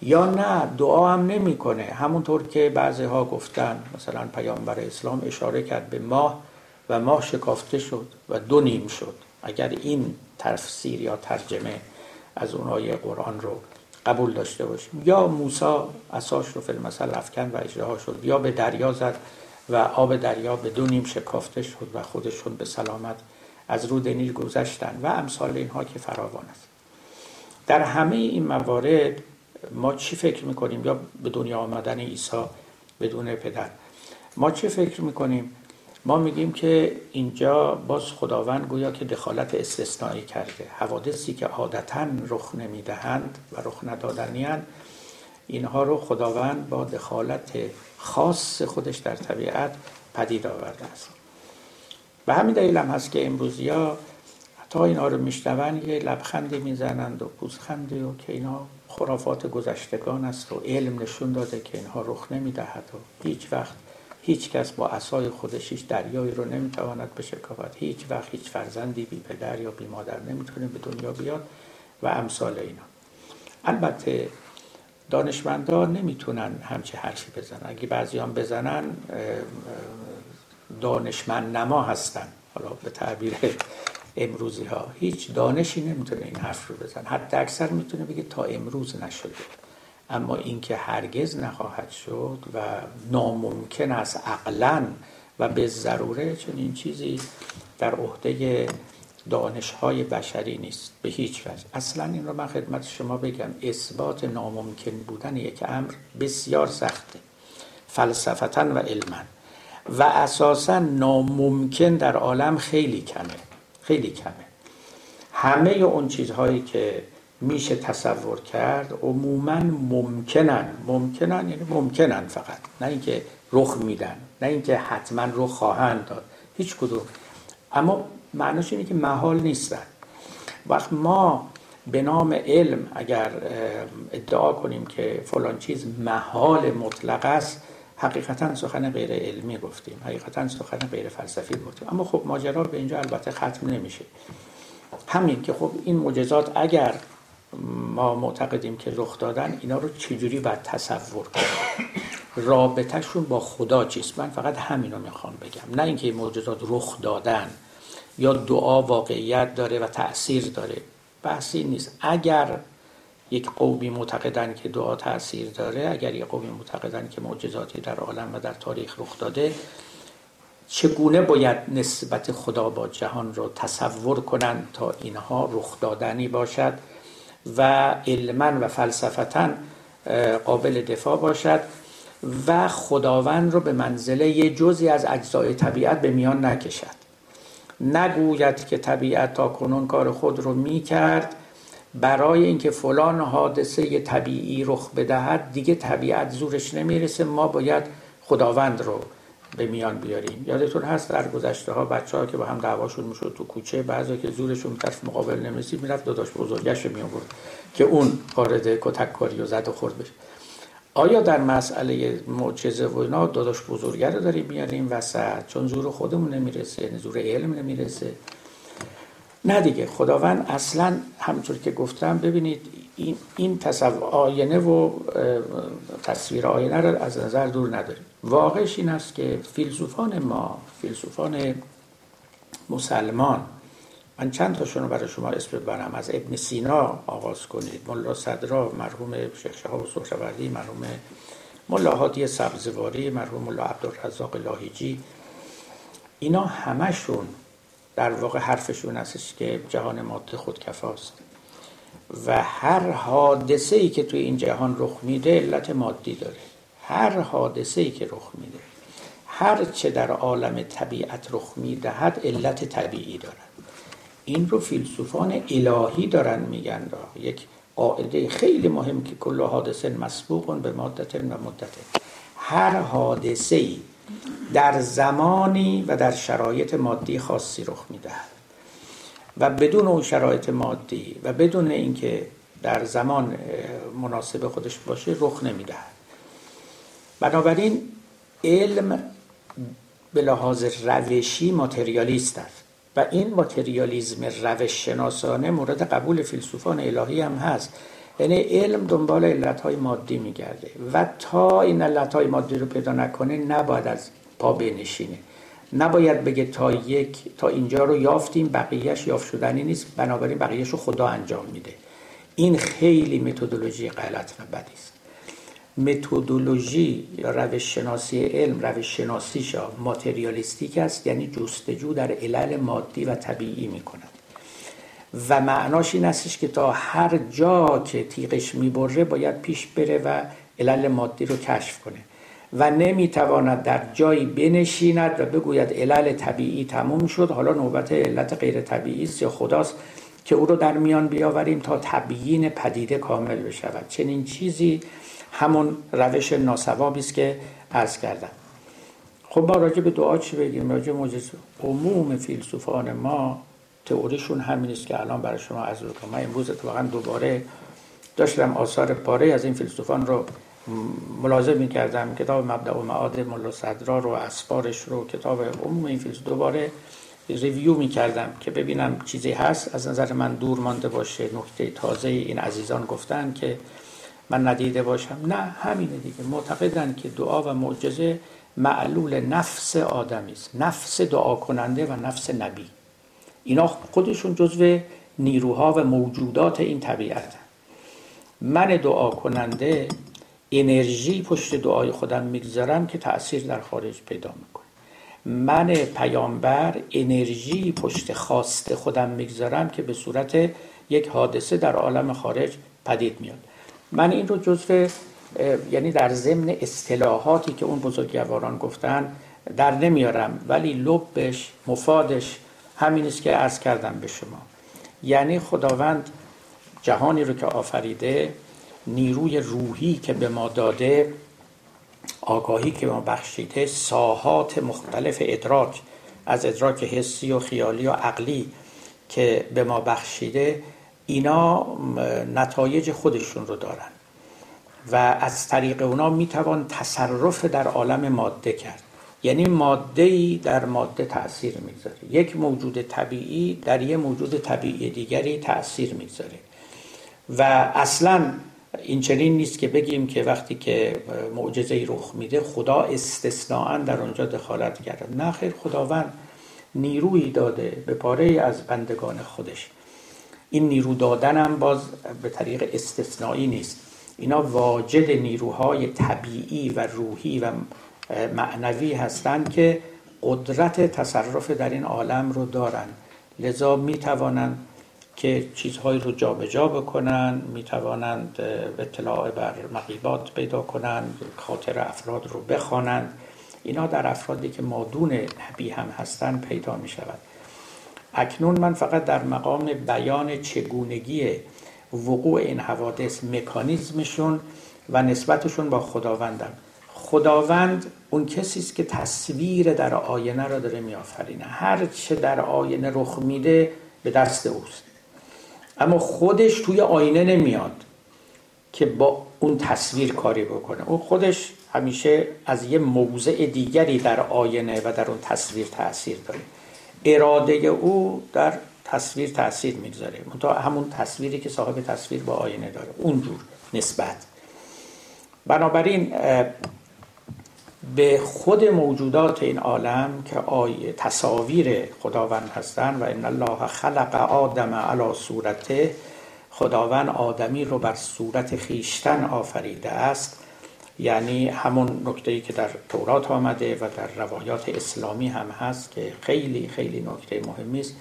یا نه دعا هم نمی‌کنه. همونطور که بعضی ها گفتن. مثلا پیامبر اسلام اشاره کرد به ماه و ماه شکافته شد و دو نیم شد. اگر این تفسیر یا ترجمه از اونای قرآن رو قبول داشته باشیم. یا موسی اساش رو فیلم مثل افکن و اجراها شد. یا به دریا زد. و آب دریا به دو نیم شکافته شد و خودشون به سلامت از رود نیل گذشتن و امثال اینها که فراوان است. در همه این موارد ما چی فکر می‌کنیم؟ یا به دنیا آمدن عیسی بدون پدر. ما چی فکر می‌کنیم؟ ما میگیم که اینجا باز خداوند گویا که دخالت استثنایی کرده. حوادثی که عادتا رخ نمی‌دهند و رخ ندادنیان اینها رو خداوند با دخالت خاص خودش در طبیعت پدید آورده است. و همین دلیل هم هست که امروزی ها تا اینها رو میشنون یه لبخندی می‌زنند و پوزخندی و که اینا خرافات گذشتگان است و علم نشون داده که اینها رخ نمی‌دهد و هیچ وقت هیچ کس با اسای خودش هیچ دریایی رو نمی‌تواند بشکافد هیچ وقت هیچ فرزندی بی پدر یا بی مادر نمی‌تونه به دنیا بیاد و امثال اینا. البته دانشمندان نمی‌تونن همچه حرفی بزنن. اگه بعضی هم بزنن دانشمند نما هستن. حالا به تعبیر امروزی ها. هیچ دانشی نمی‌تونه این حرف رو بزن حتی اکثر می‌تونه بگه تا امروز نشده. اما اینکه هرگز نخواهد شد و ناممکن است عقلا و به ضروره چنین چیزی در عهده دانش های بشری نیست به هیچ وجه. اصلا این رو من خدمت شما بگم اثبات ناممکن بودن یک امر بسیار سخته فلسفتا و علما. و اساسا ناممکن در عالم خیلی کمه خیلی کمه. همه اون چیزهایی که میشه تصور کرد عموما ممکنن. ممکنن یعنی ممکنن فقط. نه اینکه رخ میدن نه اینکه حتما رخ خواهند داد. هیچ کدوم. اما معناش اینه که محال نیستن. وقت ما به نام علم اگر ادعا کنیم که فلان چیز محال مطلق است حقیقتا سخن غیر علمی گفتیم حقیقتا سخن غیر فلسفی گفتیم. اما خب ماجرا به اینجا البته ختم نمیشه. همین که خب این معجزات اگر ما معتقدیم که رخ دادن اینا رو چجوری باید تصور کنیم؟ رابطهشون با خدا چیست؟ من فقط همین رو می‌خوام بگم. نه اینکه این معجزات رخ دادن یا دعا واقعیت داره و تاثیر داره. بحثی نیست. اگر یک قومی معتقدن که دعا تاثیر داره اگر یک قومی معتقدن که معجزاتی در عالم و در تاریخ رخ داده چگونه باید نسبت خدا با جهان رو تصور کنند تا اینها رخ دادنی باشد و علما و فلسفتا قابل دفاع باشد و خداوند رو به منزله یه جزی از اجزای طبیعت به میان نکشد. نگوید که طبیعت تا کنون کار خود رو می کرد برای اینکه فلان حادثه طبیعی رخ بدهد دیگه طبیعت زورش نمی‌رسه. ما باید خداوند رو به میان بیاریم. یادتون هست در گذشته ها بچه ها که با هم دعواشون می‌شد تو کوچه بعضی که زورشون طرف مقابل نمی‌رسید می‌رفت داداش بزرگش رو می که اون وارد کتک و زد و خورد بشه. آیا در مسئله معجزه و اینا داداش بزرگه رو داریم میاریم وسط؟ چون زور خودمون نمی‌رسه یعنی زور علم نمی‌رسه. نه دیگه خداوند اصلا همونطور که گفتم ببینید این, این تصور آینه و تصویر آینه رو از نظر دور نداریم. واقعش این است که فیلسوفان ما فیلسوفان مسلمان من چند تاشون رو برای شما اسم ببرم؟ از ابن سینا آغاز کنید. ملا صدرا مرحوم شیخ شهاب سهروردی مرحوم ملا هادی سبزواری مرحوم ملا عبدالرزاق لاهیجی. اینا همشون در واقع حرفشون هستش که جهان ماده خودکفاست. و هر حادثه ای که توی این جهان رخ میده علت مادی داره. هر حادثه ای که رخ میده هر چه در عالم طبیعت رخ می‌دهد علت طبیعی دارد. این رو فیلسوفان الهی دارن میگن را. یک قاعده خیلی مهم که کل حادثه مسبوق به مادت و مدت. هر حادثه ای در زمانی و در شرایط مادی خاصی رخ می‌دهد. و بدون اون شرایط مادی و بدون اینکه در زمان مناسب خودش باشه رخ نمی‌دهد. بنابراین علم به لحاظ روشی ماتریالیست است. و این ماتریالیزم روش شناسانه مورد قبول فیلسوفان الهی هم هست. یعنی علم دنبال علتهای مادی میگرده و تا این علتهای مادی رو پیدا نکنه نباید از پا بنشینه. نباید بگه تا یک تا اینجا رو یافتیم بقیهش یافت شدنی نیست بنابراین بقیهش رو خدا انجام میده. این خیلی متدولوژی غلط و بدی است. متدولوژی یا روش شناسی علم روش شناسیش ماتریالیستیک است یعنی جستجو در علل مادی و طبیعی می کند و معناش این استش که تا هر جا که تیغش می‌بره باید پیش بره و علل مادی رو کشف کنه. و نمی‌تواند در جایی بنشیند و بگوید علل طبیعی تموم شد حالا نوبت علت غیر طبیعی است یا خداست که او رو در میان بیاوریم تا تبیین پدیده کامل بشود. چنین چیزی همون روش ناسوابی است که عرض کردم. خب ما راجع به دعا چی بگیم؟ راجع معجزه عموم فیلسوفان ما تئوریشون همین است که الان برای شما از کنم. من امروز اتفاقا دوباره داشتم آثار پاره از این فیلسوفان رو ملاحظه می کردم کتاب مبدع و معاد ملا صدرا رو اسفارش رو کتاب عموم این فیلسوف دوباره ریویو می کردم که ببینم چیزی هست. از نظر من دور مانده باشه. نکته تازه این عزیزان گفتن که من ندیده باشم. نه همینه دیگه. معتقدن که دعا و معجزه معلول نفس آدمی است. نفس دعا کننده و نفس نبی. اینا خودشون جزو نیروها و موجودات این طبیعت. من دعا کننده انرژی پشت دعای خودم می‌گذارم که تأثیر در خارج پیدا می‌کنه. من پیامبر انرژی پشت خواست خودم می‌گذارم که به صورت یک حادثه در عالم خارج پدید میاد من این رو جزو یعنی در ضمن اصطلاحاتی که اون بزرگواران گفتن در نمیارم ولی لبش مفادش همین است که عرض کردم به شما. یعنی خداوند جهانی رو که آفریده نیروی روحی که به ما داده آگاهی که ما بخشیده ساحات مختلف ادراک از ادراک حسی و خیالی و عقلی که به ما بخشیده اینا نتایج خودشون رو دارن. و از طریق اونا می‌توان تصرف در عالم ماده کرد. یعنی ماده ای در ماده تاثیر می‌گذاره. یک موجود طبیعی در یک موجود طبیعی دیگری تاثیر می‌گذاره. و اصلا این چنین نیست که بگیم که وقتی که معجزه رخ میده خدا استثناء در اونجا دخالت کرده. نه خیر خداوند نیرویی داده به پاره از بندگان خودش. این نیرو دادن هم باز به طریق استثنایی نیست. اینا واجد نیروهای طبیعی و روحی و معنوی هستند که قدرت تصرف در این عالم رو دارن. لذا می توانند که چیزهایی رو جابجا جا بکنن می توانند اطلاع بر مقیبات پیدا کنند خاطر افراد رو بخوانند. اینا در افرادی که مادون نبی هم هستند پیدا می شود اکنون من فقط در مقام بیان چگونگی وقوع این حوادث مکانیزمشون و نسبتشون با خداوندم. خداوند اون کسی است که تصویر در آینه را داره میآفرینه. هر چه در آینه رخ میده به دست اوست. اما خودش توی آینه نمیاد که با اون تصویر کاری بکنه. اون خودش همیشه از یه موضع دیگری در آینه و در اون تصویر تاثیر داره. اراده او در تصویر تاثیر می‌گذاره. تا همون تصویری که صاحب تصویر با آینه داره. اونجور نسبت. بنابراین به خود موجودات این عالم که آیه تصاویر خداوند هستند و ان الله خلق آدم علی صورته خداوند آدمی رو بر صورت خیشتن آفریده است. یعنی همون نکته که در تورات آمده و در روایات اسلامی هم هست که خیلی خیلی نکته مهمی است.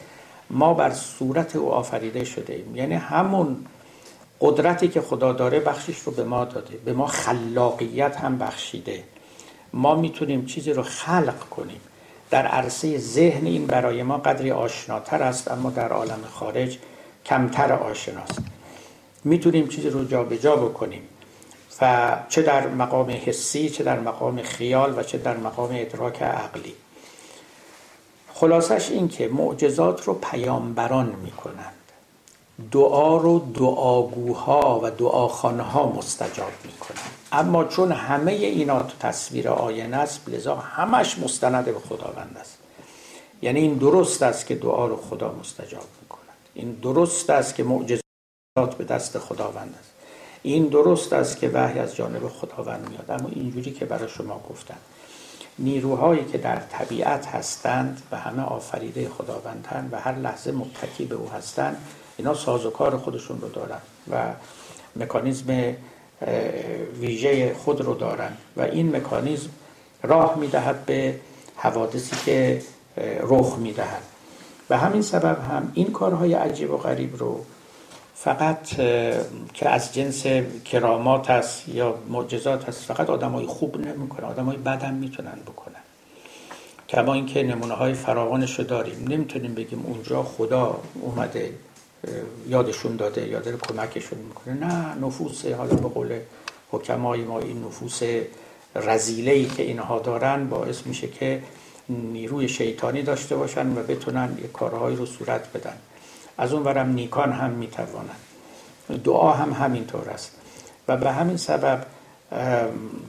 ما بر صورت او آفریده شده ایم یعنی همون قدرتی که خدا داره بخشش رو به ما داده. به ما خلاقیت هم بخشیده. ما می‌تونیم چیزی رو خلق کنیم. در عرصه ذهن این برای ما قدری آشناتر است اما در عالم خارج کمتر آشناست. می‌تونیم چیزی رو جابجا جا بکنیم. و چه در مقام حسی چه در مقام خیال و چه در مقام ادراک عقلی. خلاصش این که معجزات رو پیامبران می‌کنند. دعا رو دعاگوها و دعاخانها مستجاب می‌کنند. اما چون همه اینا تو تصویر آینه است لذا همش مستند به خداوند است. یعنی این درست است که دعا رو خدا مستجاب می‌کند. این درست است که معجزات به دست خداوند است. این درست است که وحی از جانب خداوند میاد اما اینجوری که برای شما گفتم نیروهایی که در طبیعت هستند و همه آفریده خداوندند و هر لحظه متکی به او هستند اینا سازوکار خودشون رو دارن و مکانیزم ویژه خود رو دارن و این مکانیزم راه می‌دهد به حوادثی که رخ می‌دهد. و همین سبب هم این کارهای عجیب و غریب رو فقط که از جنس کرامات هست یا معجزات هست فقط آدمای خوب نمی‌کنه آدمای بد هم می‌تونن بکنن. کما اینکه نمونه های فراوانش رو داریم. نمی‌تونیم بگیم اونجا خدا اومده یادشون داده یا داره کمکشون می‌کنه. نه نفوس حالا به قول حکمای ما این نفوس رزیله ای که اینها دارن باعث میشه که نیروی شیطانی داشته باشن و بتونن یه کارهایی رو صورت بدن. از اون ورم نیکان هم می‌توانند دعا هم همینطور است. و به همین سبب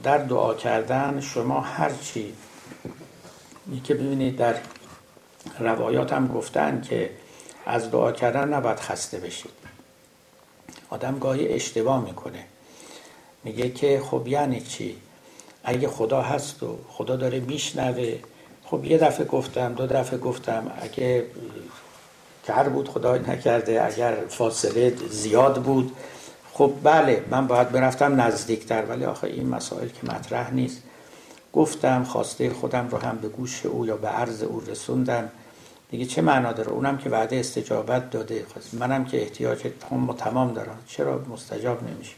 در دعا کردن شما هرچی که ببینید در روایات هم گفتن که از دعا کردن نباید خسته بشید. آدم گاهی اشتباه می‌کنه. میگه که خب یعنی چی؟ اگه خدا هست و خدا داره میشنوه. خب یه دفعه گفتم دو دفعه گفتم. اگه کر بود خدای نکرده اگر فاصله زیاد بود. خب بله من باید برفتم نزدیکتر ولی آخه این مسائل که مطرح نیست. گفتم خواسته خودم رو هم به گوش او یا به عرض او رسوندم دیگه چه معنا داره؟ اونم که وعده استجابت داده. منم که احتیاج تمام تمام دارم. چرا مستجاب نمیشه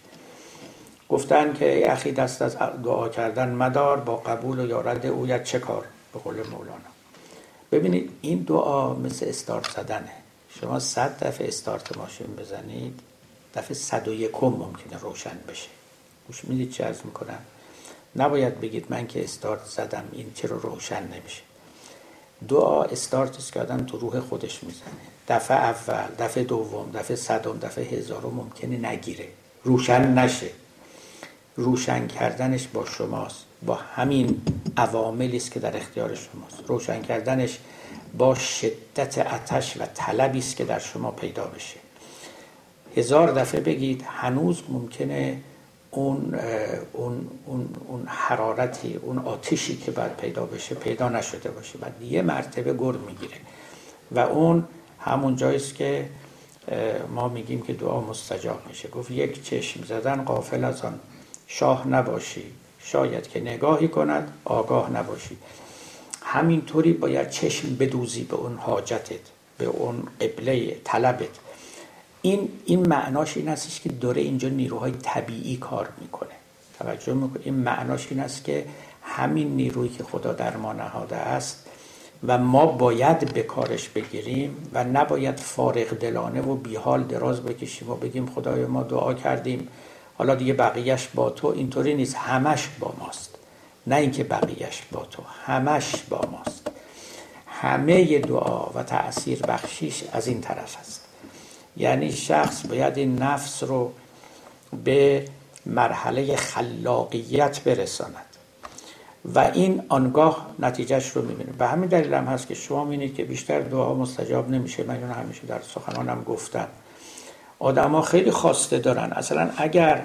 گفتن که اخی دست از دعا کردن مدار با قبول و یا رد اویت چه کار؟ به قول مولانا. ببینید این دعا مثل استارت زدنه. شما صد دفعه استارت ماشین بزنید دفعه صد و یکم ممکنه روشن بشه. گوش می‌دید چه ارز می‌کنم؟ نباید بگید من که استارت زدم این چرا روشن نمیشه. دعا استارت است که آدم تو روح خودش می‌زنه. دفعه اول دفعه دوم دفعه صدم دفعه هزارم ممکنه نگیره. روشن نشه. روشن کردنش با شماست. با همین عواملی است که در اختیار شماست. روشن کردنش با شدت آتش و طلبی است که در شما پیدا بشه. هزار دفعه بگید هنوز ممکنه اون اون اون اون حرارتی اون آتشی که باید پیدا بشه پیدا نشده باشه. و یه مرتبه گر می‌گیره. و اون همون جاییست که ما میگیم که دعا مستجاب میشه. گفت یک چشم زدن قافل از آن. شاه نباشی. شاید که نگاهی کند آگاه نباشی. همینطوری باید چشم بدوزی به اون حاجتت به اون قبله طلبت. این این معناش این است که داره اینجا نیروهای طبیعی کار می‌کنه. توجه می‌کنه این معناش این است که همین نیرویی که خدا در ما نهاده است و ما باید به کارش بگیریم و نباید فارغ دلانه و بیحال دراز بکشیم و بگیم خدای ما دعا کردیم. حالا دیگه بقیهش با تو اینطوری نیست. همش با ماست. نه اینکه بقیهش با تو همش با ماست. همه دعا و تأثیر بخشیش از این طرف است. یعنی شخص باید این نفس رو به مرحله خلاقیت برساند. و این آنگاه نتیجهش رو می‌بینیم. به همین دلیل هم هست که شما می‌بینید که بیشتر دعا مستجاب نمیشه. من اینو همیشه در سخنانم گفتم. آدما خیلی خواسته دارن. اصلا اگر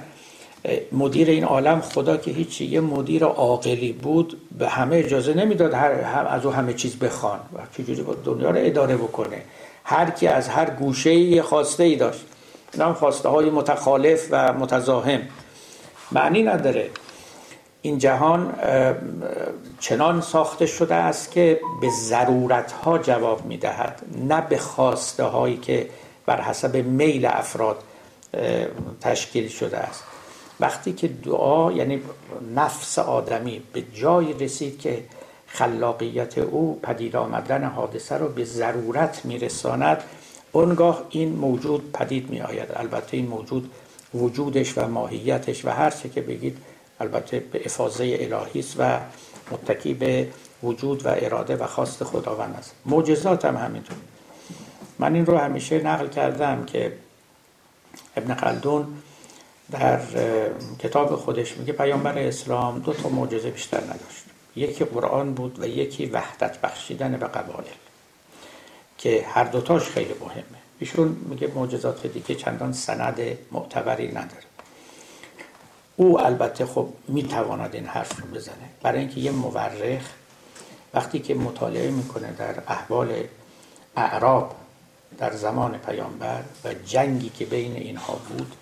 مدیر این عالم خدا که هیچی یه مدیر عاقلی بود به همه اجازه نمی‌داد هر هم از او همه چیز بخوان. و چجوری با دنیا رو اداره بکنه؟ هر کی از هر گوشه یه خواسته ای داشت. این هم خواسته های متخالف و متضاهم معنی نداره. این جهان چنان ساخته شده است که به ضرورت ها جواب می‌دهد نه به خواسته هایی که بر حسب میل افراد تشکیل شده است. وقتی که دعا یعنی نفس آدمی به جای رسید که خلاقیت او پدید آمدن حادثه رو به ضرورت میرساند اونگاه این موجود پدید می آید البته این موجود وجودش و ماهیتش و هر چه که بگید البته به افاظه الهی است و متکی به وجود و اراده و خواست خداوند است. معجزات هم همینطور. من این رو همیشه نقل کردم که ابن خلدون در کتاب خودش میگه پیامبر اسلام دو تا معجزه بیشتر نداشت. یکی قرآن بود و یکی وحدت بخشیدن به قبایل که هر دوتاش خیلی مهمه. ایشون میگه معجزات دیگه چندان سند معتبری نداره. او البته خب می‌تواند این حرف رو بزنه. برای اینکه یه مورخ وقتی که مطالعه می‌کنه در احوال اعراب در زمان پیامبر و جنگی که بین اینها بود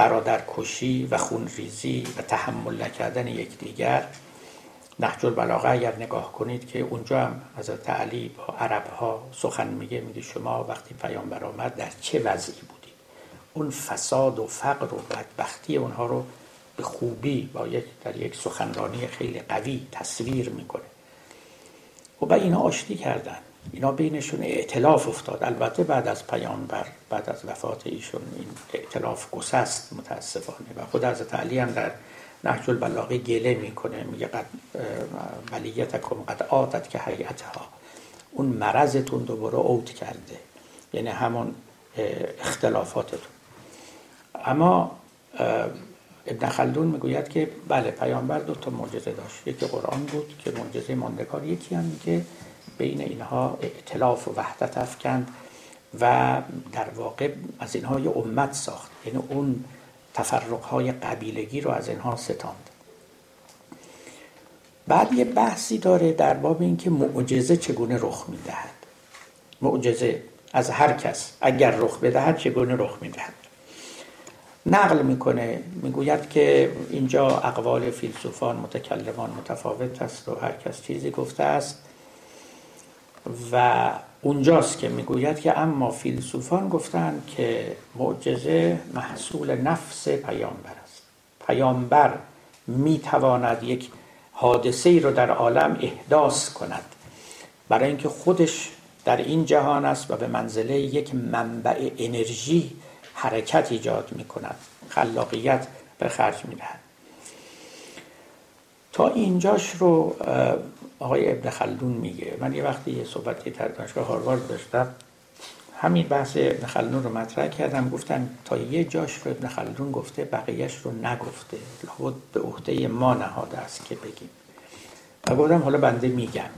برادر کشی و خونریزی و تحمل نکردن یکدیگر. نهج البلاغه اگر نگاه کنید که اونجا هم از علی با عرب ها سخن میگه میگه شما وقتی پیامبر آمد در چه وضعی بودید؟ اون فساد و فقر و بدبختی اونها رو به خوبی با یک در یک سخنرانی خیلی قوی تصویر می‌کنه. و با اینا آشتی کردن. اینا بینشون اعتلاف افتاد. البته بعد از پیامبر بعد از وفات ایشون این اعتلاف گسست متاسفانه و خود از علی هم در نهج البلاغه گله می‌کنه. میگه قد ولیتکم قد آتت که حیعتها اون مرضتون دوباره اوت کرده. یعنی همون اختلافاتتون. اما ابن خلدون می‌گوید که بله پیامبر دو تا معجزه داشت. یکی قرآن بود که معجزه ماندگار. یکی هم که بین اینها ائتلاف و وحدت افکند و در واقع از اینها یه امت ساخت. یعنی اون تفرقهای قبیلگی رو از اینها ستاند. بعد یه بحثی داره در باب اینکه معجزه چگونه رخ می‌دهد. معجزه از هر کس اگر رخ بدهد چگونه رخ می‌دهد. نقل می‌کنه می‌گوید که اینجا اقوال فیلسوفان متکلمان متفاوت است و هر کس چیزی گفته است. و اونجاست که می‌گوید که اما فیلسوفان گفتند که معجزه محصول نفس پیامبر است. پیامبر می‌تواند یک حادثه ای رو در عالم احداث کند. برای اینکه خودش در این جهان است و به منزله یک منبع انرژی حرکت ایجاد می کند خلاقیت به خرج می دهد تا اینجاش رو آقای ابن خلدون میگه. من یه وقتی یه صحبتی در دانشگاه هاروارد داشتم همین بحث ابن خلدون رو مطرح کردم. گفتن تا یه جاش رو ابن خلدون گفته بقیهش رو نگفته. لابد به عهده ما نهاده است که بگیم. و گفتم حالا بنده میگم.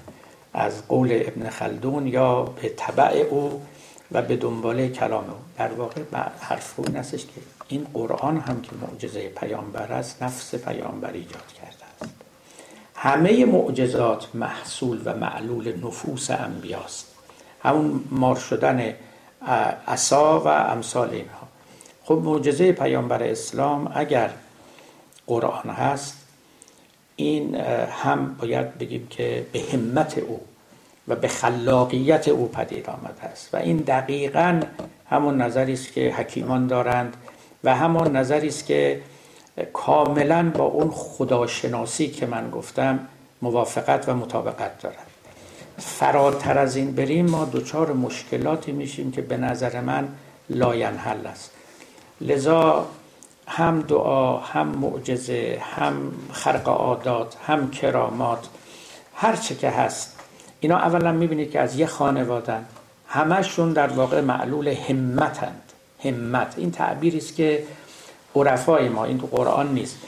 از قول ابن خلدون یا به طبع او و به دنبال کلام او. در واقع حرف این استش که این قرآن هم که معجزه پیامبر است نفس پیامبر ایجاد است همه معجزات محصول و معلول نفوس انبیاست. همون مار شدن عصا و امثال اینها. خب معجزه پیامبر اسلام اگر قرآن هست این هم باید بگیم که به همت او و به خلاقیت او پدید آمده است. و این دقیقا همون نظری است که حکیمان دارند و همون نظری است که کاملا با اون خداشناسی که من گفتم موافقت و مطابقت دارد فراتر از این بریم ما دچار مشکلاتی میشیم که به نظر من لاینحل است. لذا هم دعا هم معجزه هم خرق عادات هم کرامات هر چه که هست اینا اولا می‌بینید که از یه خانوادن همشون در واقع معلول همتند. همت. این تعبیری است که عرفای ما این تو قرآن نیست.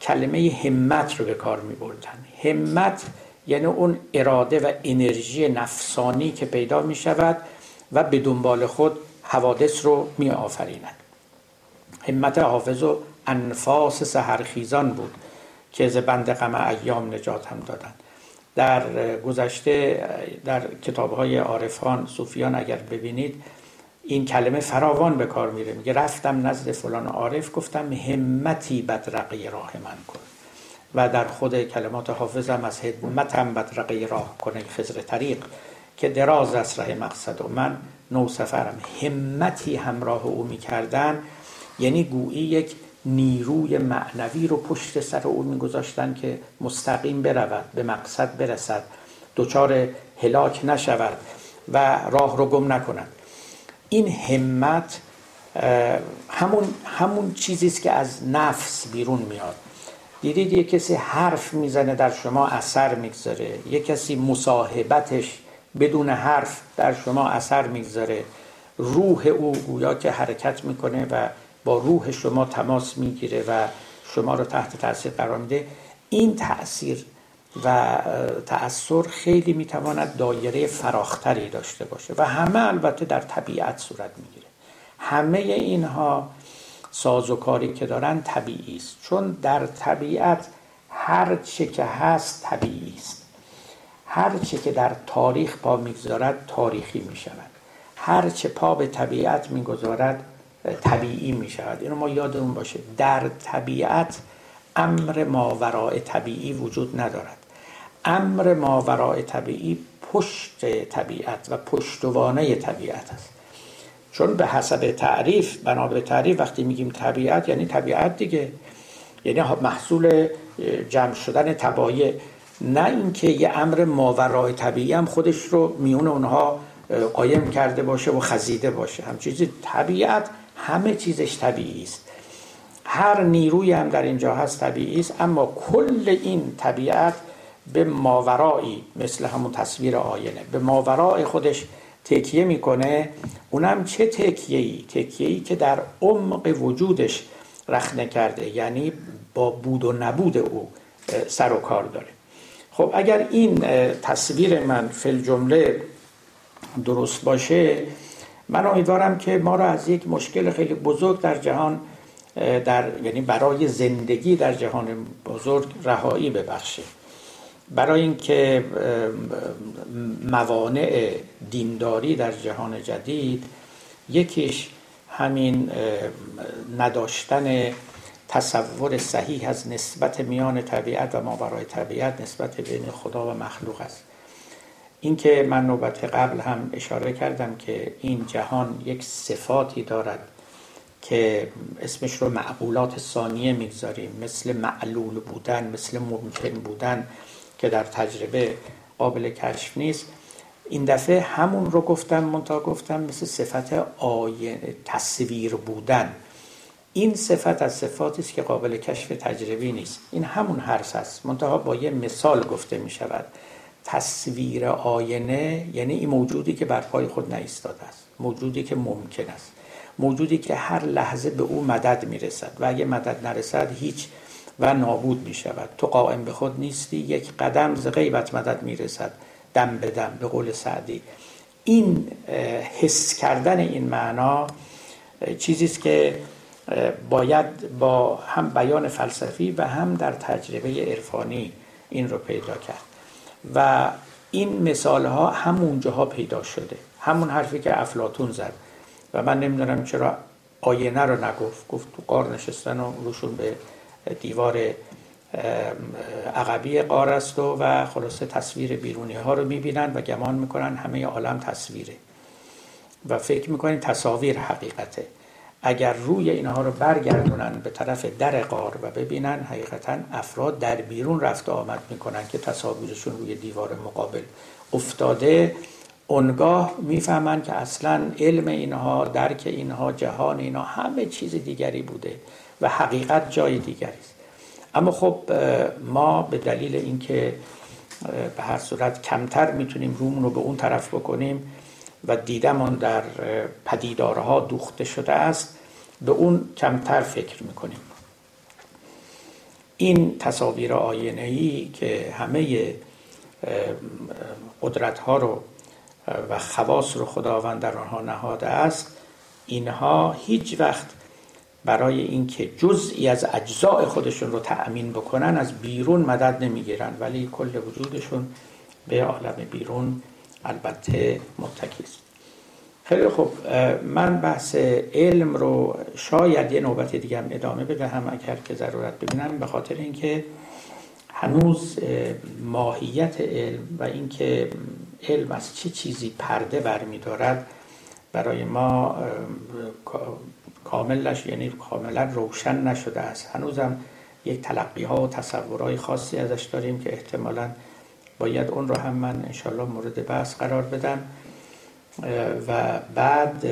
کلمه همت رو به کار می بردن همت یعنی اون اراده و انرژی نفسانی که پیدا می شود و به دنبال خود حوادث رو می آفریند همت حافظ و انفاس سهرخیزان بود که از بند غم ایام نجات هم دادن. در گذشته در کتاب های عارفان صوفیان اگر ببینید این کلمه فراوان به کار میره. میگه رفتم نزد فلان عارف گفتم همتی بدرقه راه من کن. و در خود کلمات حافظم از همتم بدرقه راه کنه خزر طریق که دراز است راه مقصد و من نو سفرم. همتی همراه او می‌کردن یعنی گویی یک نیروی معنوی رو پشت سر او میگذاشتن که مستقیم برود به مقصد برسد دچار هلاک نشود و راه رو گم نکند. این همت همون همون چیزی است که از نفس بیرون میاد. دیدید یه کسی حرف می‌زنه در شما اثر می‌گذاره. یه کسی مصاحبتش بدون حرف در شما اثر می‌گذاره. روح او گویا که حرکت می‌کنه و با روح شما تماس می‌گیره و شما رو تحت تاثیر قرار میده. این تاثیر و تأثیر خیلی می‌تواند دایره فراختری داشته باشه و همه البته در طبیعت صورت می‌گیره. همه اینها سازوکاری که دارن طبیعی است. چون در طبیعت هر چه که هست طبیعی است. هر چه که در تاریخ پا می‌گذارد تاریخی می‌شود. هر چه پا به طبیعت می‌گذارد طبیعی می‌شود. اینو ما یادمون باشه. در طبیعت امر ماورای طبیعی وجود ندارد. امر ماورای طبیعی پشت طبیعت و پشتوانه طبیعت است. چون به حسب تعریف بنا به تعریف وقتی میگیم طبیعت یعنی طبیعت دیگه. یعنی محصول جمع شدن تبایع. نه اینکه یه امر ماورای طبیعی هم خودش رو میون اونها قایم کرده باشه و خزیده باشه. هم چیزی طبیعت همه چیزش طبیعی است. هر نیروی هم در اینجا هست طبیعی است اما کل این طبیعت به ماورایی مثل همون تصویر آینه. به ماورای خودش تکیه می‌کنه. اونم چه تکیهی تکیهی که در عمق وجودش رخنه کرده یعنی با بود و نبود او سر و کار داره. خب اگر این تصویر من فل جمله درست باشه من امیدوارم که ما را از یک مشکل خیلی بزرگ در جهان در یعنی برای زندگی در جهان بزرگ رهایی ببخشه. برای اینکه موانع دینداری در جهان جدید یکیش همین نداشتن تصور صحیح از نسبت میان طبیعت و ماورای طبیعت نسبت بین خدا و مخلوق است. اینکه من نوبت قبل هم اشاره کردم که این جهان یک صفاتی دارد که اسمش رو معقولات ثانیه می‌گذاریم. مثل معلول بودن مثل ممکن بودن. که در تجربه قابل کشف نیست. این دفعه همون رو گفتم منتها گفتم مثل صفت آینه تصویر بودن. این صفت از صفاتی است که قابل کشف تجربی نیست. این همون حرس است. منتها با یه مثال گفته می شود. تصویر آینه یعنی این موجودی که بر پای خود نایستاده است. موجودی که ممکن است. موجودی که هر لحظه به او مدد می رسد. و اگه مدد نرسد هیچ و نابود می شود تو قائم به خود نیستی یک قدم ز غیبت مدد می رسد دم به دم به قول سعدی. این حس کردن این معنا چیزی است که باید با هم بیان فلسفی و هم در تجربه عرفانی این رو پیدا کرد. و این مثال ها همون جاها پیدا شده. همون حرفی که افلاتون زد. و من نمی‌دونم چرا آینه رو نگفت. گفت تو قار نشستن و روشون به دیوار عقبی قار است و, و خلاصه تصویر بیرونی ها رو می‌بینن و گمان می‌کنن همه عالم تصویره. و فکر می‌کنن تصاویر حقیقته. اگر روی اینها رو برگردونن به طرف در قار و ببینن حقیقتا افراد در بیرون رفت آمد می‌کنن که تصاویرشون روی دیوار مقابل افتاده. اونگاه می‌فهمن که اصلا علم اینها درک اینها جهان اینها همه چیز دیگری بوده. و حقیقت جای دیگری است. اما خب ما به دلیل اینکه به هر صورت کمتر می‌تونیم رومون رو به اون طرف بکنیم و دیدمان در پدیدارها دوخته شده است به اون کمتر فکر می‌کنیم. این تصاویر آینه ای که همه قدرت ها رو و خواص رو خداوند در آنها نهاده است اینها هیچ وقت برای اینکه جزئی از اجزاء خودشون رو تأمین بکنن از بیرون مدد نمی‌گیرن. ولی کل وجودشون به عالم بیرون. البته متکی است. خیلی خوب. من بحث علم رو شاید یه نوبت دیگه هم ادامه بدهم اگر که ضرورت ببینم. به خاطر اینکه هنوز ماهیت علم و اینکه علم از چه چیزی پرده برمیدارد برای ما کاملش یعنی کاملا روشن نشده است. هنوزم یک تلقی ها و تصورهای خاصی ازش داریم که احتمالا باید اون رو هم من انشالله مورد بحث قرار بدم. و بعد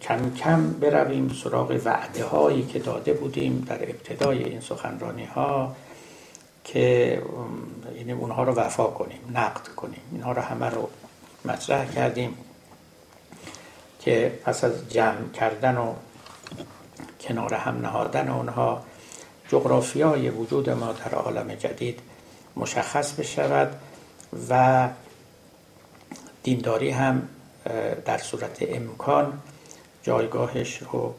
کم کم برویم سراغ وعده هایی که داده بودیم در ابتدای این سخنرانی ها که یعنی اونها رو وفا کنیم نقد کنیم. اینها رو همه رو مطرح کردیم که پس از جمع کردن و کنار هم نهادن اونها جغرافیای وجود ما در عالم جدید مشخص بشود و دینداری هم در صورت امکان جایگاهش رو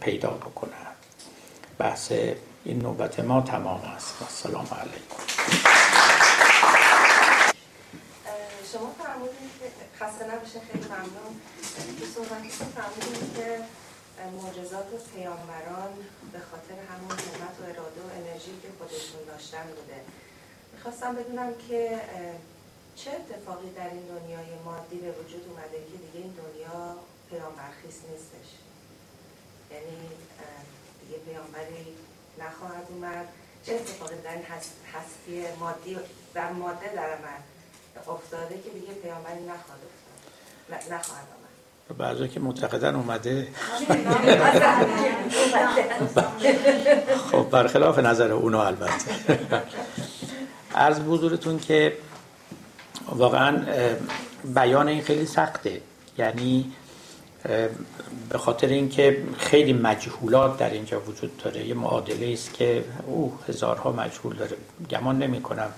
پیدا بکنه بحث این نوبت ما تمام است. السلام علیکم. شما فرمودید خسته نباشه خیلی ممنون. تو صحبتتون فرمودید که معجزات پیامبران به خاطر همون همت و اراده و انرژی که خودشون داشتن بوده. می‌خواستم بدونم که چه اتفاقی در این دنیای مادی به وجود اومده که دیگه این دنیا پیامبرخیز نیستش. یعنی دیگه پیامبری نخواهد اومد. چه اتفاقی در این هستی مادی در ماده در من افتاده که دیگه پیامبری نخواهد افتاد نخواهد بعضی که معتقدن اومده. خب برخلاف نظر اونا البته. عرض بزرگتون که واقعا بیان این خیلی سخته. یعنی به خاطر اینکه خیلی مجهولات در اینجا وجود داره. یه معادله است که او هزارها مجهول داره. گمان نمی کنم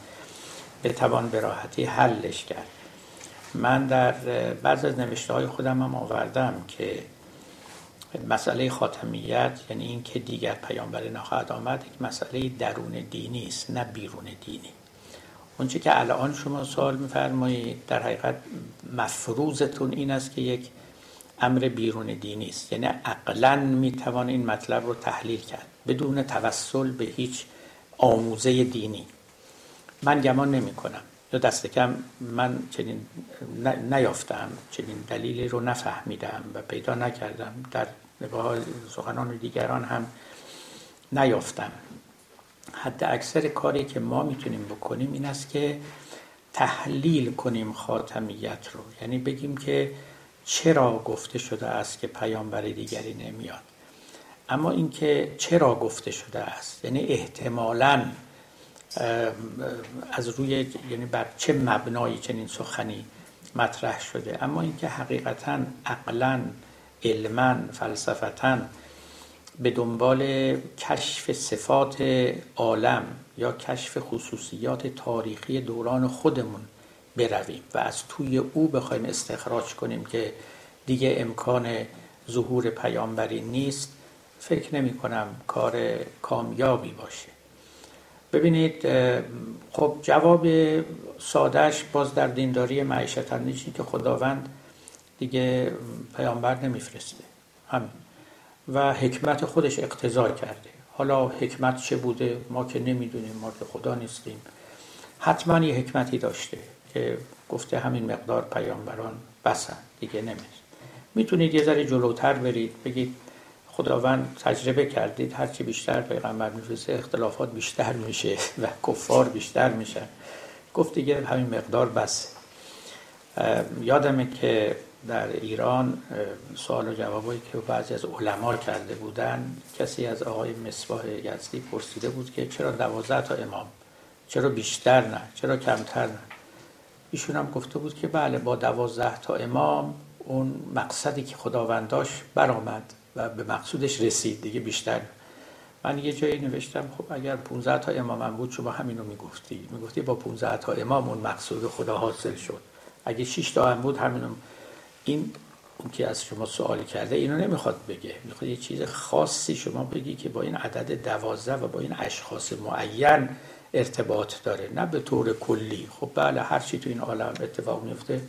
بتوان به راحتی حلش کرد. من در بعض از نوشته های خودم هم آوردم که مسئله خاتمیت یعنی اینکه دیگر پیامبر نخواهد آمد یک مسئله درون دینی است نه بیرون دینی. اونچه که الان شما سوال میفرمایید در حقیقت مفروضتون این است که یک امر بیرون دینی است. یعنی عقلا می‌توان این مطلب رو تحلیل کرد بدون توسل به هیچ آموزه دینی. من گمان نمی کنم یا دست کم من چنین نیافتم چنین دلیلی رو نفهمیدم و پیدا نکردم. در نگاه سخنان دیگران هم نیافتم. حد اکثر کاری که ما می‌تونیم بکنیم این است که تحلیل کنیم خاتمیت رو. یعنی بگیم که چرا گفته شده است که پیامبر دیگری نمیاد. اما اینکه چرا گفته شده است یعنی احتمالا از روی یعنی بر چه مبنایی چنین سخنی مطرح شده. اما اینکه حقیقتا عقلا علما فلسفتا به دنبال کشف صفات عالم یا کشف خصوصیات تاریخی دوران خودمون برویم و از توی او بخوایم استخراج کنیم که دیگه امکان ظهور پیامبری نیست. فکر نمی کنم کار کامیابی باشه. ببینید خب جواب سادهش باز در دینداری معیشت نیست که خداوند دیگه پیامبر نمیفرسته. همین. و حکمت خودش اقتضا کرده. حالا حکمت چه بوده؟ ما که نمی‌دونیم ما که خدا نیستیم. حتما یه حکمتی داشته که گفته همین مقدار پیامبران بسن. دیگه نمیشه می‌تونید یه ذره جلوتر برید بگید خداوند تجربه کردید هرچی بیشتر پیغمبر میفرسته اختلافات بیشتر میشه و کفار بیشتر میشن. گفت دیگه همین مقدار بس. یادمه که در ایران سوال و جوابایی که بعضی از علما کرده بودن کسی از آقای مصباح یزدی پرسیده بود که چرا دوازده تا امام؟ چرا بیشتر نه؟ چرا کمتر نه؟ ایشون هم گفته بود که بله با دوازده تا امام اون مقصدی که خداوند داشت برآمد. و به مقصودش رسید. دیگه بیشتر من یه جایی نوشتم خب اگر 15 تا امام بود شما همینو می‌گفتی. می‌گفتی با 15 تا امام اون مقصود خدا حاصل شد. اگه 6 تا هم بود همینو این اون که از شما سوالی کرده اینو نمی‌خواد بگه. می‌خواد یه چیز خاصی شما بگی که با این عدد دوازده و با این اشخاص معین ارتباط داره. نه به طور کلی. خب بله هر چی تو این عالم اتفاق میفته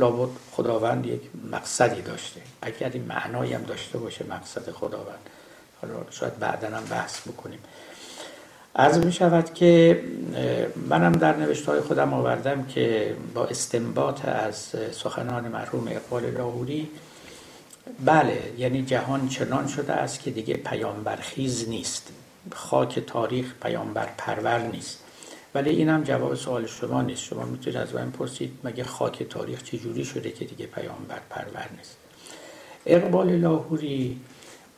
لابد خداوند یک مقصدی داشته. اگر این معنایی هم داشته باشه مقصد خداوند. حالا شاید بعدا هم بحث بکنیم. از می شود که منم در نوشته خودم آوردم که با استنباط از سخنان مرحوم اقبال لاهوری بله یعنی جهان چنان شده است که دیگه پیامبرخیز نیست. خاک تاریخ پیامبر پرور نیست. ولی این هم جواب سوال شما نیست. شما می‌تونید از من پرسید مگه خاک تاریخ چجوری شده که دیگه پیامبر پرور نیست. اقبال لاهوری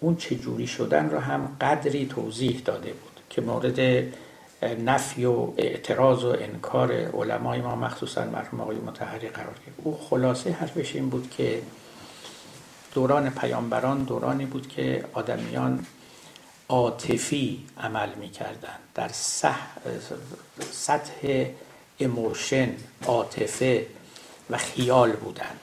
اون چجوری شدن رو هم قدری توضیح داده بود که مورد نفی و اعتراض و انکار علمای ما مخصوصا مرحوم آقای متحری قرار گرفت. او خلاصه حرفش این بود که دوران پیامبران دورانی بود که آدمیان عاطفی عمل می‌کردن. در سطح اموشن عاطفه و خیال بودن.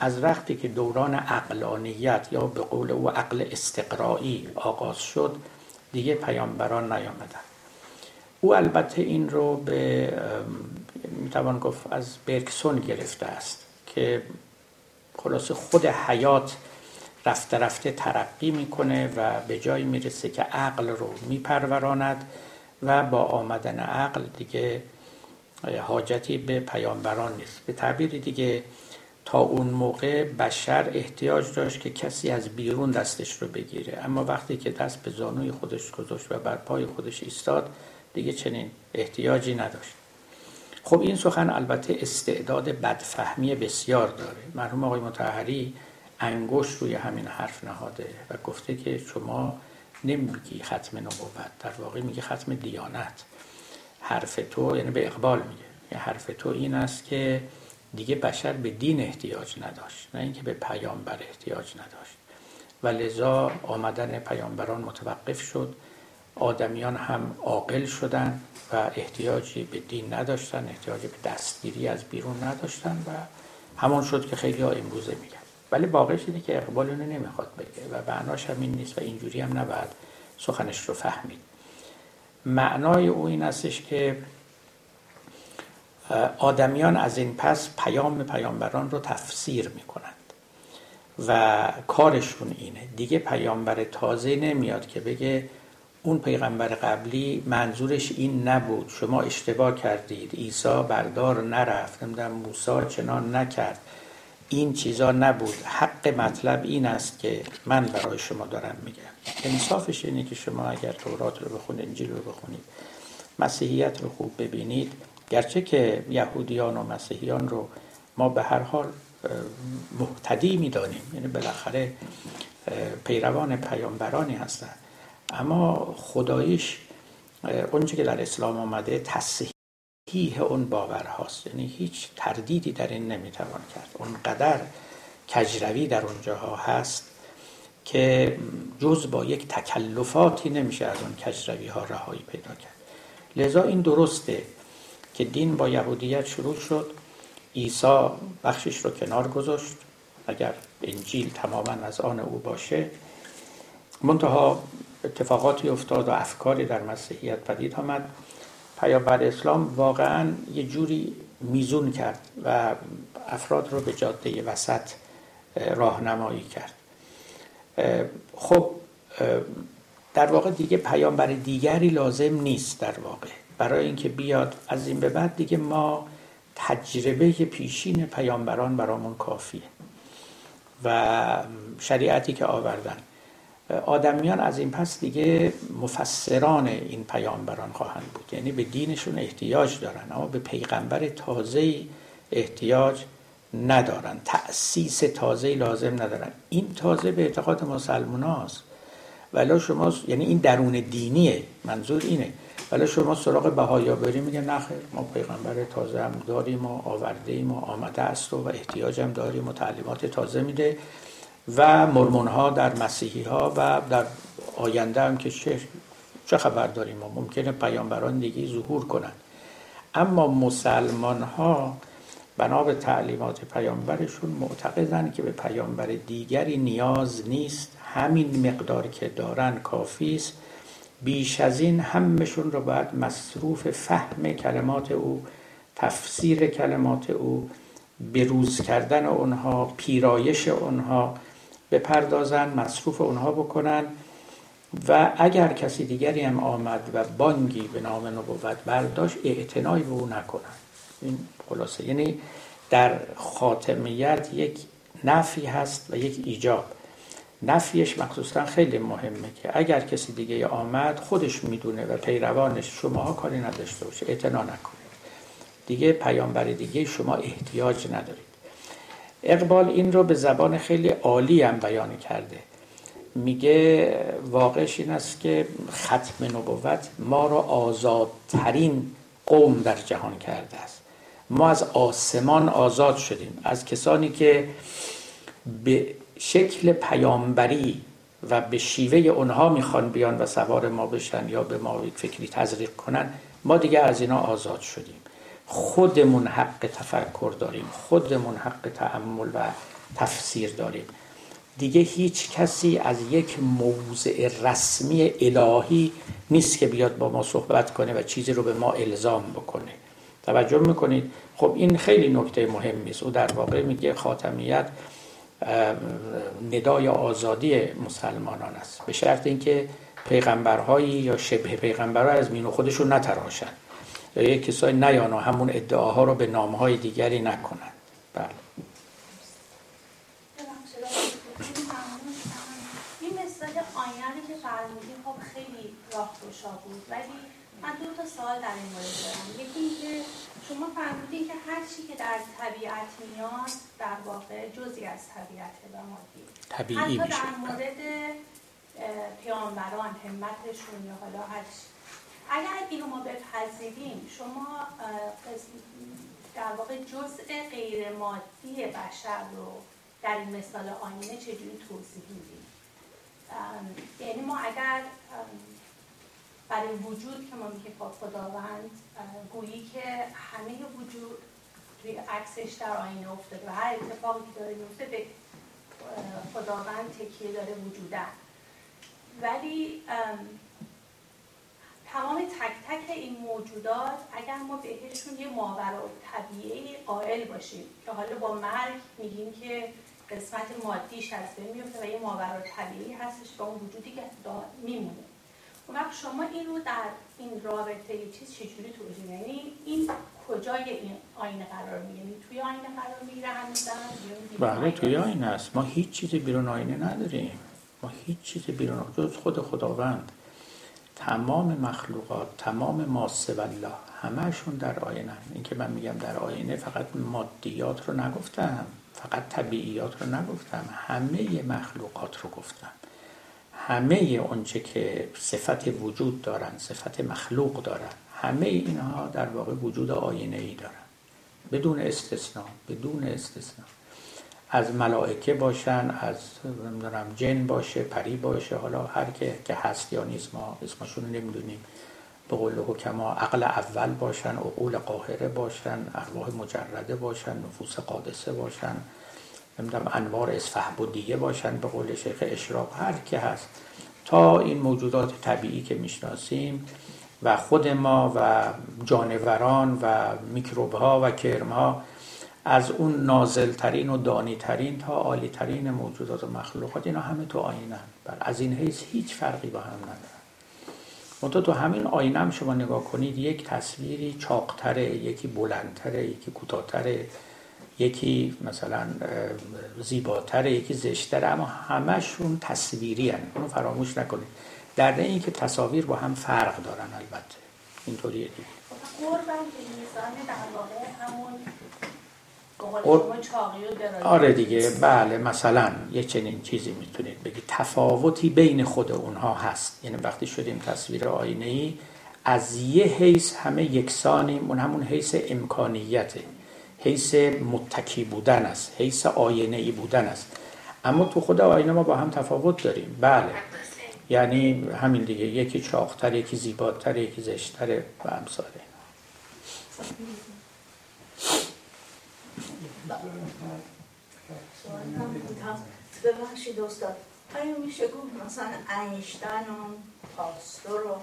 از وقتی که دوران عقلانیت یا به قول او عقل استقرایی آغاز شد دیگه پیامبران نیامدن. او البته این رو به می‌توان گفت از برکسون گرفته است که خلاص خود حیات رفته رفته ترقی می‌کنه و به جایی می‌رسه که عقل رو میپروراند و با آمدن عقل دیگه حاجتی به پیامبران نیست. به تعبیر دیگه تا اون موقع بشر احتیاج داشت که کسی از بیرون دستش رو بگیره. اما وقتی که دست به زانوی خودش گذاشت و بر پای خودش ایستاد دیگه چنین احتیاجی نداشت. خب این سخن البته استعداد بدفهمی بسیار داره. مرحوم آقای متحری انگشت روی همین حرف نهاده و گفته که شما نمیگی ختم نبوت در واقع میگی ختم دیانت. حرف تو یعنی به اقبال میگه. یعنی حرف تو این است که دیگه بشر به دین احتیاج نداشت نه اینکه به پیامبر احتیاج نداشت. و لذا آمدن پیامبران متوقف شد آدمیان هم عاقل شدن و احتیاجی به دین نداشتن احتیاجی به دستگیری از بیرون نداشتن و همون شد که خیلی ها امروزه میگن. ولی واقعش اینه که اقبال اونو نمی‌خواد بگه و معناش هم این نیست و اینجوری هم نباید سخنش رو فهمید. معنای او این استش که آدمیان از این پس پیام پیامبران رو تفسیر می‌کنند و کارشون اینه. دیگه پیامبر تازه نمیاد که بگه اون پیغمبر قبلی منظورش این نبود شما اشتباه کردید عیسی بردار نرفت نمی‌دونم موسی چنان نکرد. این چیزا نبود. حق مطلب این است که من برای شما دارم میگم. انصافش اینه که شما اگر تورات رو بخونید انجیل رو بخونید مسیحیت رو خوب ببینید. گرچه که یهودیان و مسیحیان رو ما به هر حال محتدی می‌دانیم. یعنی بالاخره پیروان پیامبرانی هستند اما خدایش اونچه که در اسلام آمده تصحیح اون باور هاست. یعنی هیچ تردیدی در این نمی‌توان کرد. اونقدر کجروی در اونجاها هست که جز با یک تکلفاتی نمیشه از اون کجروی ها رهایی پیدا کرد. لذا این درسته که دین با یهودیت شروع شد. عیسی بخشش رو کنار گذاشت. اگر انجیل تماما از آن او باشه منتها اتفاقاتی افتاد و افکاری در مسیحیت پدید آمد. پیامبر اسلام واقعا یه جوری میزون کرد و افراد رو به جاده وسط راهنمایی کرد. خب در واقع دیگه پیامبر دیگری لازم نیست در واقع. برای اینکه بیاد از این به بعد دیگه ما تجربه پیشین پیامبران برامون کافیه و شریعتی که آوردن. آدمیان از این پس دیگه مفسران این پیامبران خواهند بود. یعنی به دینشون احتیاج دارن اما به پیغمبر تازه احتیاج ندارن. تأسیس تازه لازم ندارن. این تازه به اعتقاد مسلمان هاست. ولی شما یعنی این درون دینیه. منظور اینه. ولی شما سراغ بهایا بری میگه نخیر ما پیغمبر تازه هم داریم و آورده ایم و آمده است و احتیاج هم داریم و تعلیمات تازه میده. و مرمون ها در مسیحی ها و در آینده هم که چه, چه خبر داریم؟ ما ممکنه پیامبران دیگه ظهور کنند اما مسلمان ها بنا به تعلیمات پیامبرشون معتقدن که به پیامبر دیگری نیاز نیست. همین مقدار که دارن کافی است. بیش از این همشون رو باید مصروف فهم کلمات او تفسیر کلمات او بروز کردن اونها پیرایش اونها بپردازن مصروف اونها بکنن. و اگر کسی دیگری هم آمد و بانگی به نام نبوت برداشت اعتنای به او نکنن. این خلاصه یعنی در خاتمیت یک نفی هست و یک ایجاب. نفیش مخصوصا خیلی مهمه که اگر کسی دیگه آمد خودش می‌دونه و پیروانش شما کاری نداشته باشه. اعتنا نکنید. دیگه پیامبر دیگه شما احتیاج ندارید. اقبال این رو به زبان خیلی عالی هم بیان کرده. میگه واقعش این است که ختم نبوت ما را آزادترین قوم در جهان کرده است. ما از آسمان آزاد شدیم. از کسانی که به شکل پیامبری و به شیوه اونها می‌خوان بیان و سوار ما بشن یا به ما فکری تزریق کنن ما دیگه از اینا آزاد شدیم. خودمون حق تفکر داریم خودمون حق تعمل و تفسیر داریم. دیگه هیچ کسی از یک موضع رسمی الهی نیست که بیاد با ما صحبت کنه و چیزی رو به ما الزام بکنه. توجه می‌کنید؟ خب این خیلی نکته مهمی است. او در واقع میگه خاتمیت ندای آزادی مسلمانان است. به شرط اینکه پیغمبرهایی یا شبه پیغمبرها از مینو خودشون نتراشن یا یک کسای نیانا همون ادعاها رو به نامهای دیگری نکنن. بله. این مثال آینه که فرمودیم خب خیلی راه بود ولی من دو تا سوال در این مورد دارم. یکی اینکه شما فرمودید که هر چی که در طبیعت میاد در واقع جزی از طبیعت و مادی طبیعی حتی در مورد پیامبران همتشون یا حالا هر اگر اینو ما بپذیریم شما در واقع جزء غیر مادی بشر رو در این مثال آینه چجوری توضیح میدیم؟ یعنی ما اگر برای وجود که ما با خداوند گویی که همه وجود توی عکسش در آینه افتاده و هر اتفاقی که داره میفته به خداوند تکیه داره وجودن. ولی تمام تک تک این موجودات اگر ما بهشون یه ماورا طبیعی قائل باشیم که حالا با مرگ میگیم که قسمت مادیش از بین میفته و یه ماورا طبیعی هستش با اون وجودی که میمونه. وقت شما این رو در این رابطه چیز چجوری توضیح یعنی این کجای این آینه قرار می‌گیره؟ یعنی توی آینه قرار می‌گیره هنوزم؟ بله توی آینه است ما هیچ چیزی بیرون آینه نداریم. ما هیچ چیزی بیرون جز خود خداوند. تمام مخلوقات تمام ماسه الله همهشون در آینه این که من میگم در آینه فقط مادیات رو نگفتم فقط طبیعیات رو نگفتم همه مخلوقات رو گفتم. همه اونچه که صفت وجود دارن صفت مخلوق دارن همه اینها در واقع وجود آینه ای دارن. بدون استثناء بدون استثناء. از ملائکه باشن از نمی‌دونم جن باشه پری باشه حالا هر که که هست یا نیست ما اسمشون نمی‌دونیم. به قول حکما عقل اول باشن عقول قاهره باشن ارواح مجرده باشن نفوس قادسه باشن نمی‌دونم انوار اسفهبودیه باشن به قول شیخ اشراق هر که هست. تا این موجودات طبیعی که می‌شناسیم و خود ما و جانوران و میکروب ها و کرم ها از اون نازلترین و دانیترین تا عالیترین موجودات و مخلوقات اینا همه تو آینه بر از این حیث هیچ فرقی با هم ندارن منتها تو همین آینه هم شما نگاه کنید یک تصویری چاقتره یکی بلندتره یکی کوتاهتره یکی مثلا زیباتره یکی زشتره اما همشون تصویری هن. اونو فراموش نکنید. در این که تصاویر با هم فرق دارن البته. اینطوریه دیگه. آره دیگه بله مثلا یه چنین چیزی می‌تونید بگید. تفاوتی بین خود اونها هست. یعنی وقتی شدیم تصویر آینه ای از یه حیث همه یکسانیم اون همون حیث امکانیته. حیث متکی بودن است حیث آینه ای بودن است. اما تو خود آینه ما با هم تفاوت داریم. بله. یعنی همین دیگه یکی چاقتر یکی زیباتر یکی زشتر و امثاله ببخشید استاد. آیا میشه گفت مثلا اینشتین و پاستور و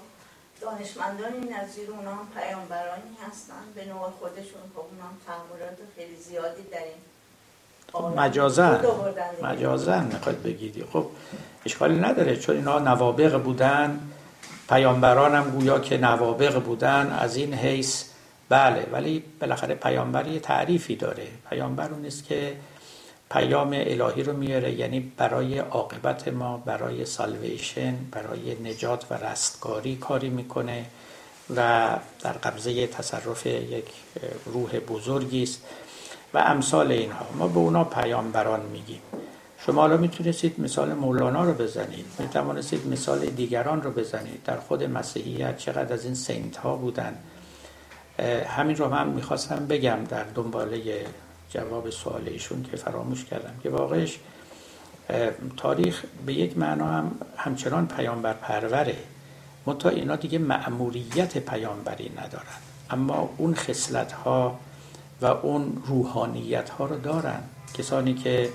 دانشمندانی نظیر اونا هم پیامبرانی هستن؟ به نوع خودشون خب اونا هم تحملات خیلی زیادی در این مجازن مجازن می‌خواد بگیدی. خب اشکالی نداره. چون اینا نوابق بودن پیامبران هم گویا که نوابق بودن از این حیث بله ولی بالاخره پیامبر یه تعریفی داره. پیامبر اون است که پیام الهی رو میاره یعنی برای عاقبت ما برای سالویشن برای نجات و رستگاری کاری می‌کنه و در قبضه تصرف یک روح بزرگی است و امثال اینها. ما به اونا پیامبران میگیم. شما حالا می‌تونستید مثال مولانا رو بزنید. می‌توانستید مثال دیگران رو بزنید. در خود مسیحیت چقدر از این سینت ها بودن. همین رو من می‌خواستم بگم در دنباله جواب سوال ایشون که فراموش کردم که واقعش تاریخ به یک معنا هم همچنان پیامبر پروره. منتها اینا دیگه مأموریت پیامبری ندارن. اما اون خصلت ها و اون روحانیت ها رو دارن. کسانی که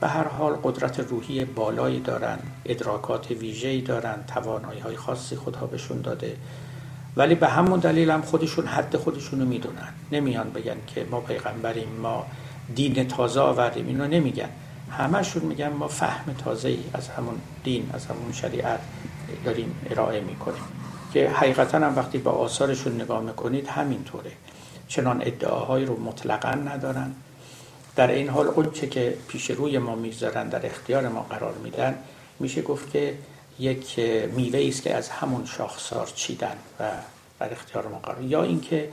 به هر حال قدرت روحی بالایی دارن ادراکات ویژه‌ای دارن توانایی های خاصی خودها بهشون داده. ولی به همون دلیل هم خودشون حد خودشون رو می‌دونن. نمیان بگن که ما پیغمبریم ما دین تازه آوردیم اینو نمیگن. همشون میگن ما فهم تازه ای از همون دین از همون شریعت داریم ارائه می‌کنیم. که حقیقتا هم وقتی با آثارشون نگاه می‌کنید همینطوره. چنان ادعاهایی رو مطلقا ندارن. در این حال اون چه که پیش روی ما می‌ذارن در اختیار ما قرار میدن میشه گفت که یک میوه است که از همون شاخسار چیدن و در اختیار ما قرار یا اینکه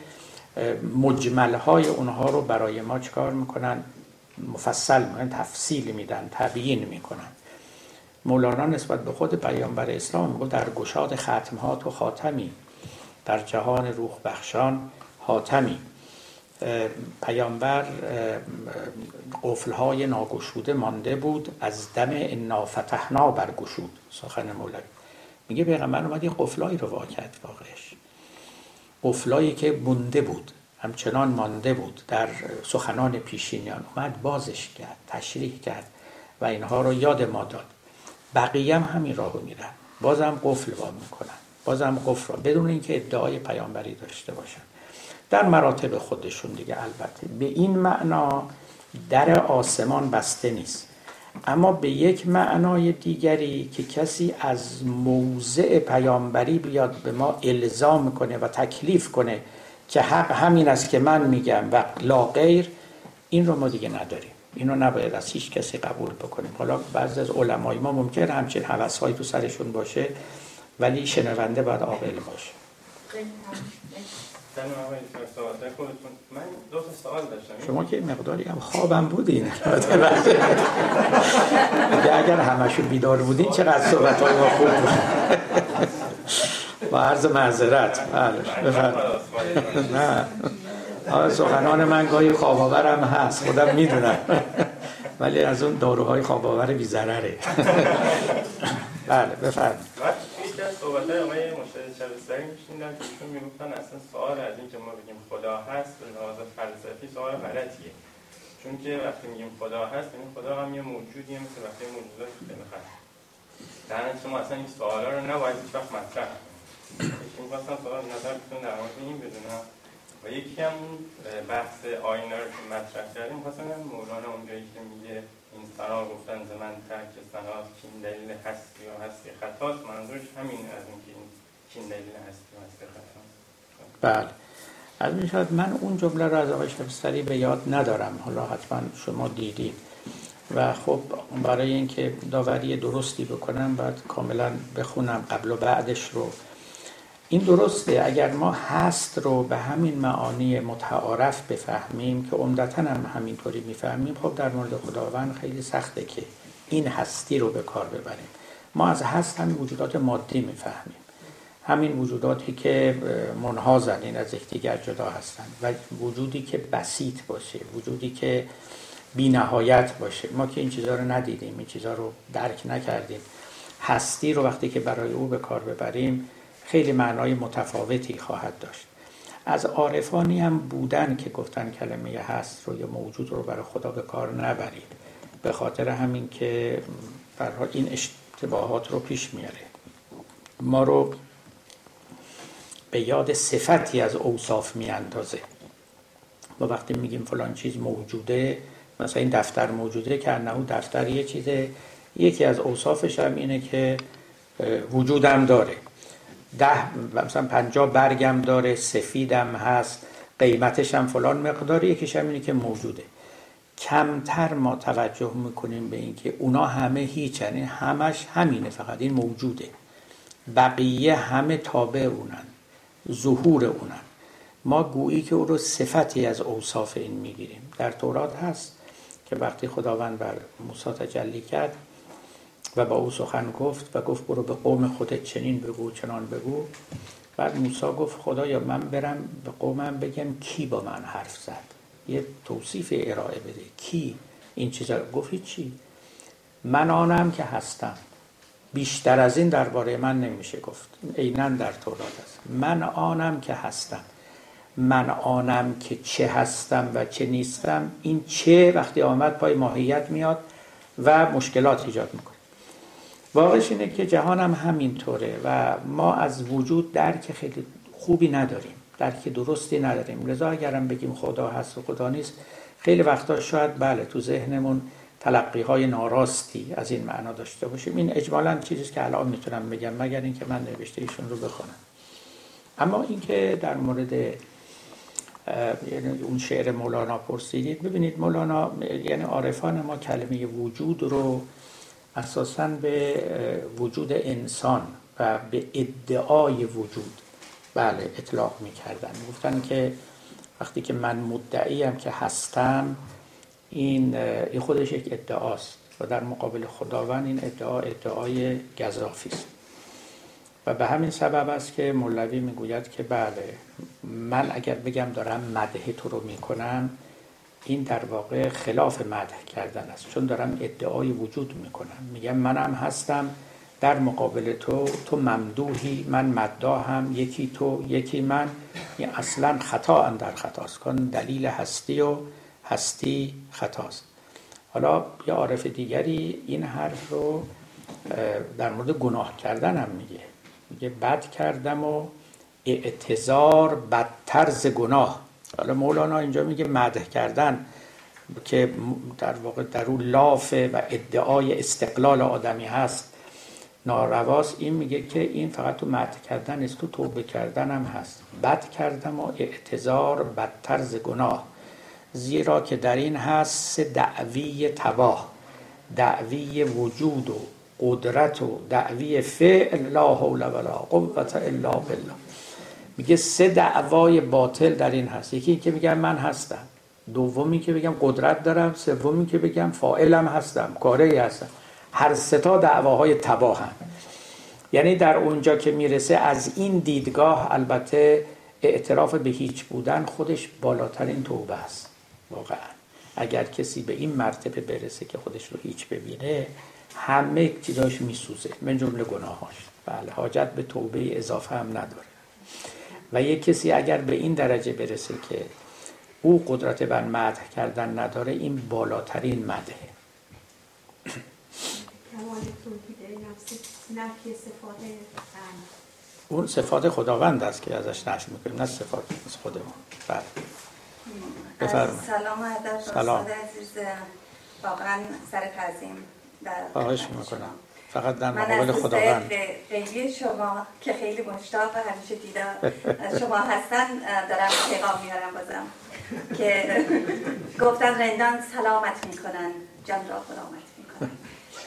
مجمل های اونها رو برای ما چکار می‌کنن؟ مفصل می‌کنن تفصیل میدن تبیین می‌کنن. مولانا نسبت به خود پیامبر اسلام میگه در گشاد ختم ها تو خاتمی در جهان روح بخشان حاتمی پیامبر قفلهای ناگشوده مانده بود از دم انا فتحنا برگشود. سخن مولوی. میگه پیغمبر اومد یه قفلایی رو وا کرد واقعش. قفلایی که مونده بود همچنان مانده بود در سخنان پیشینیان. اومد بازش کرد تشریح کرد و اینها رو یاد ما داد. بقیه هم همین راه رو میرن. بازم قفل وا می‌کنن. بازم قفل را بدون اینکه ادعای پیامبری داشته باشن. در مراتب خودشون دیگه البته. به این معنا در آسمان بسته نیست. اما به یک معنای دیگری که کسی از موضع پیامبری بیاد به ما الزام کنه و تکلیف کنه که حق همین است که من میگم و لا غیر این رو ما دیگه نداریم. اینو نباید از هیچ کسی قبول بکنیم. حالا بعضی از علمای ما ممکن همچین حوث تو سرشون باشه ولی شنونده باید عاقل باشه. من دو سوال داشتم. شما که مقداری هم خوابم بودین. اگر همشون بیدار بودین چقدر صحبت های ما خوب بود. با عرض معذرت. بله نه. سخنان من گاهی خواباورم هست. خودم می‌دونم. ولی از اون داروهای خواباور بی ضرره بله بفرمایید. یکی از صحبت های آقای مشتری شبستری میشنیدم که ایشون می‌گفتن اصلا سوال از این که ما بگیم خدا هست به لحاظ فلسفی سوال غلطیه. چون که وقتی میگیم خدا هست این خدا هم یه موجودیه مثل وقتی موجودات خیلی خست در شما اصلا این سوالا رو نباید هیچ وقت مطرح کنید. می‌خواستم سوال نظرتون در مورد این بدونم و یکی هم بحث آینه رو که مطرح کردیم می‌خواستم مولانا اونجایی که میگه این سنا گفتن ز من ترک سناس کین دلیل هستی و هستی خطاست منظورش همین از اینکه کین دلیل هستی و هستی خطاست. بله. از این شاید من اون جمله رو از آقای شبستری به یاد ندارم. حالا حتما شما دیدید. و خب برای اینکه داوری درستی بکنم باید کاملا بخونم قبل و بعدش رو. این درسته اگر ما هست رو به همین معانی متعارف بفهمیم که عمدتا هم همینطوری می‌فهمیم خب در مورد خداوند خیلی سخته که این هستی رو به کار ببریم. ما از هست همین وجودات مادی می‌فهمیم. همین وجوداتی که منحازن این از یکدیگر جدا هستند و وجودی که بسیط باشه وجودی که بی نهایت باشه. ما که این چیزها رو ندیدیم این چیزها رو درک نکردیم. هستی رو وقتی که برای او به کار ببریم خیلی معنای متفاوتی خواهد داشت. از عارفانی هم بودن که گفتن کلمه هست رو یا موجود رو برای خدا به کار نبرید. به خاطر همین که برها این اشتباهات رو پیش میاره. ما رو به یاد صفتی از اوصاف میاندازه. ما وقتی میگیم فلان چیز موجوده مثلا این دفتر موجوده که انهو دفتر یه چیزه. یکی از اوصافش هم اینه که وجودم داره. ده مثلا پنجاه برگم داره سفیدم هست قیمتش هم فلان مقداری یکیش هم اینه که موجوده. کمتر ما توجه می‌کنیم به اینکه اونا همه هیچ یعنی همش همینه فقط این موجوده. بقیه همه تابع اونن ظهور اونن. ما گویی که او رو صفتی از اوصاف این می‌گیریم. در تورات هست که وقتی خداوند بر موسی تجلی کرد و با او سخن گفت و گفت برو به قوم خودت چنین بگو چنان بگو. بعد موسی گفت خدایا من برم به قومم بگم کی با من حرف زد. یه توصیف ارائه بده. کی؟ این چیزا گفت چی. من آنم که هستم. بیشتر از این درباره من نمیشه گفت. عینا در تورات است. من آنم که هستم. من آنم که چه هستم و چه نیستم. این چه وقتی آمد پای ماهیت میاد و مشکلات ایجاد می‌کنه. واقعش اینه که جهان هم همینطوره و ما از وجود درک خیلی خوبی نداریم. درک درستی نداریم. لذا اگرم بگیم خدا هست و خدا نیست خیلی وقتا شاید بله تو ذهنمون تلقی های ناراستی از این معنا داشته باشیم. این اجمالا چیزی که الان می‌تونم بگم مگر اینکه من نوشته ایشون رو بخونم. اما اینکه در مورد یعنی اون شعر مولانا پرسیدید ببینید مولانا یعنی عارفان ما کلمه وجود رو اساسا به وجود انسان و به ادعای وجود بله اطلاق می‌کردن. گفتن که وقتی که من مدعیم که هستم این این خودش یک ادعاست و در مقابل خداوند این ادعا ادعای گذافی است و به همین سبب است که مولوی می‌گوید که بله من اگر بگم دارم مده تو رو می‌کنم این در واقع خلاف مده کردن است. چون دارم ادعای وجود می‌کنم. میگم منم هستم در مقابل تو تو ممدوحی من مداهم یکی تو یکی من. این اصلا خطا اندر خطاست. کن دلیل هستی و هستی خطاست. حالا یه عارف دیگری این حرف رو در مورد گناه کردن هم میگه. میگه بد کردم و اعتظار بدتر ز گناه. حالا مولانا اینجا میگه مده کردن که در واقع در اون لافه و ادعای استقلال آدمی هست نارواست این میگه که این فقط تو مده کردن است تو توبه کردن هم هست. بد کردم و اعتظار بدتر ز گناه. زیرا که در این هست دعوی تباه دعوی وجود و قدرت و دعوی فعل لا حول ولا قوت الا بالله. میگه سه دعوای باطل در این هست. یکی که میگم من هستم. دومی که بگم قدرت دارم. سومی که بگم فاعلم هستم. کاره هستم. هر سه تا دعواهای تباه هم. یعنی در اونجا که می‌رسه از این دیدگاه البته اعتراف به هیچ بودن خودش بالاترین توبه است. واقعا. اگر کسی به این مرتبه برسه که خودش رو هیچ ببینه همه چیزاش میسوزه. من جمله گناهاش. بله حاجت به توبه اضافه هم نداره. و یک کسی اگر به این درجه برسه که او قدرت بر مدح کردن نداره این بالاترین مدحه. اون صفات خداوند است که ازش نشر می‌کنیم نه صفات از خودمون بله. بفرمایید. سلام ادب سلام. عزیز. واقعا سر تعظیم در خواهش می‌کنم. فقط در مقابل خداوند. قیلی شما که خیلی مشتاق همیشه دیدم شما هستن دارم پیغام میارم بازم که گفتن رندان سلامت می‌کنن جان را خدامت می‌کنن.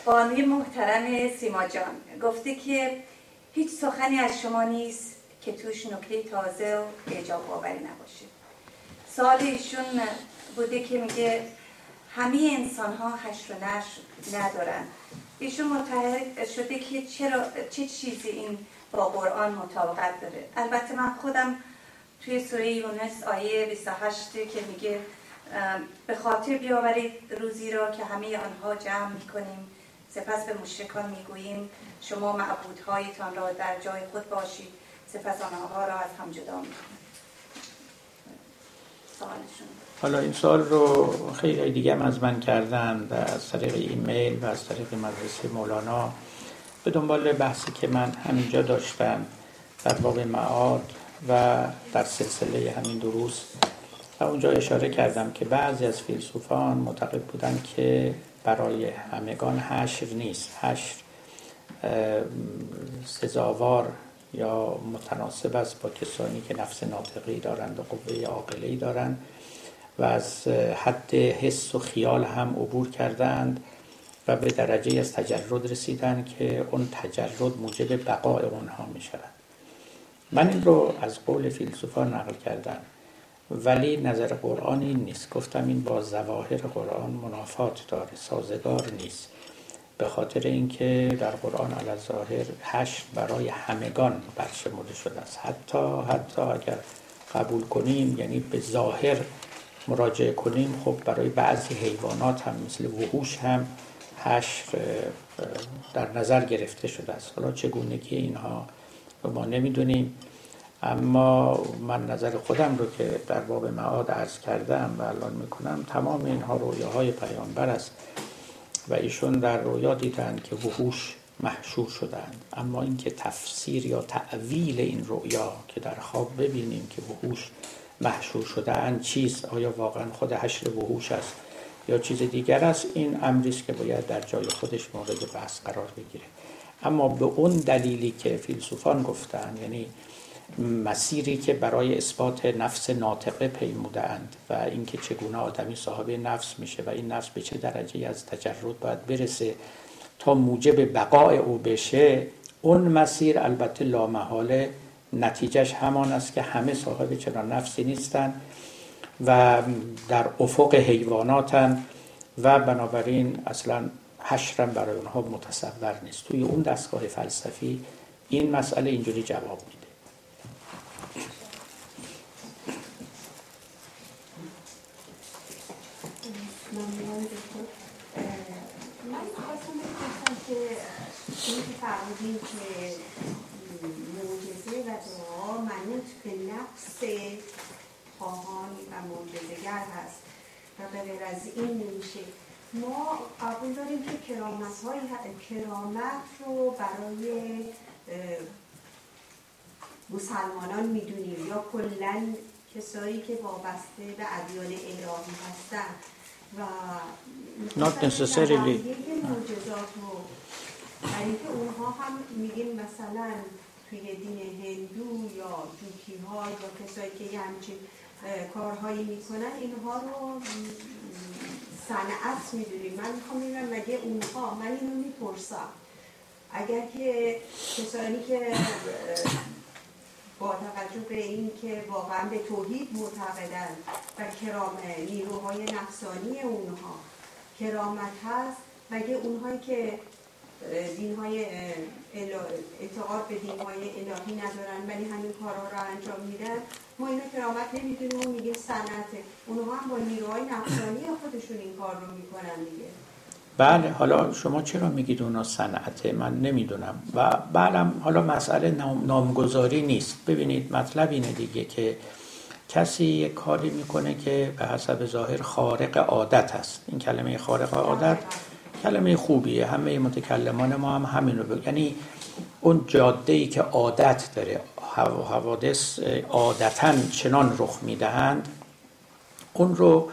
بانوی محترم سیما جان گفته که هیچ سخنی از شما نیست که توش نکته تازه و اجاب آوری نباشه. سال ایشون بوده که میگه همه انسان ها حشر و نشر ندارن. ایشون متحد شده که چرا چه چیزی این با قرآن مطابقت داره. البته من خودم توی سوره یونس آیه 28 که میگه به خاطر بیاورید روزی را که همه آنها جمع می‌کنیم سپس به مشرکان می‌گوییم شما معبودهایتان را در جای خود باشید سپس آنها را از هم جدا می‌کنیم. حالا این سال رو خیلی دیگه هم از من کردن از طریق ایمیل و از طریق مدرسه مولانا به دنبال بحثی که من همینجا داشتم در باب معاد و در سلسله همین دروس. و اونجا اشاره کردم که بعضی از فیلسوفان معتقد بودن که برای همگان حشر نیست. حشر سزاوار یا متناسب است با کسانی که نفس ناطقی دارند و قوه عاقله دارند. و از حد حس و خیال هم عبور کردند و به درجه از تجرد رسیدن که اون تجرد موجب بقای اونها می شود من این رو از قول فیلسوفان نقل کردم ولی نظر قرآن این نیست. گفتم این با زواهر قرآن منافات داره سازگار نیست. به خاطر اینکه در قرآن علی ظاهر هشت برای همگان برشمرده شده است. حتی حتی اگر قبول کنیم یعنی به ظاهر مراجعه کنیم. خب برای بعضی حیوانات هم مثل وحوش هم هشت در نظر گرفته شده است. حالا چگونگی اینها ما نمی‌دونیم. اما من نظر خودم رو که در باب معاد عرض کردم و الان می‌کنم تمام اینها رویاهای پیامبر است و ایشون در رویا دیدند که وحوش محشور شدند اما اینکه تفسیر یا تعویل این رویا که در خواب ببینیم که وحوش محشور شده اند چیست آیا واقعا خود حشر وحوش است یا چیز دیگر است؟ این امری است که باید در جای خودش مورد بحث قرار بگیره. اما به اون دلیلی که فیلسوفان گفتن یعنی مسیری که برای اثبات نفس ناطقه پیمودند و اینکه چگونه آدمی صاحب نفس میشه و این نفس به چه درجه از تجرد باید برسه تا موجب بقای او بشه اون مسیر البته لامحاله نتیجهش همان است که همه صاحب چنان نفسی نیستند و در افق حیواناتن و بنابراین اصلا حشرم برای اونها متصور نیست. توی اون دستگاه فلسفی این مسئله اینجوری جواب میده. فرمودین که معجزه و دعا منوط به نفس خواهان و معجزهگر هست. و به غیر از این نمیشه. ما قبول داریم که کرامت های کرامت رو برای مسلمانان می‌دونیم یا کلا کسایی که وابسته به ادیان الهی هستن و not necessarily. معجزات رو برای اینکه اونها هم میگیم مثلا توی دین هندو یا جوکی ها یا کسایی که همچین کارهایی می‌کنن اینها رو صنعت می‌دونیم من می‌خوام ببینم مگه اونها من اینو می‌پرسم. اگر که کسانی که با توجه به این که واقعا به توحید معتقدن و کرام نیروهای نفسانی اونها کرامت هست مگه اونهایی که دین های اعتقاد به دین های الهی ندارن ولی همین کارها رو انجام میدن. ما اینو کرامت نمی‌دونیم و میگیم سنته اونها هم با نیروهای نفسانی خودشون این کار رو می‌کنن دیگه. بله حالا شما چرا میگید اونا صنعته؟ من نمی‌دونم. و بله حالا مسئله نامگذاری نیست. ببینید مطلب اینه دیگه که کسی یک کاری می‌کنه که به حسب ظاهر خارق عادت است. این کلمه خارق عادت. کلمه خوبیه همه متکلمان ما هم همین رو یعنی اون جاده ای که عادت داره حوادث عادتا چنان رخ می‌دهند اون رو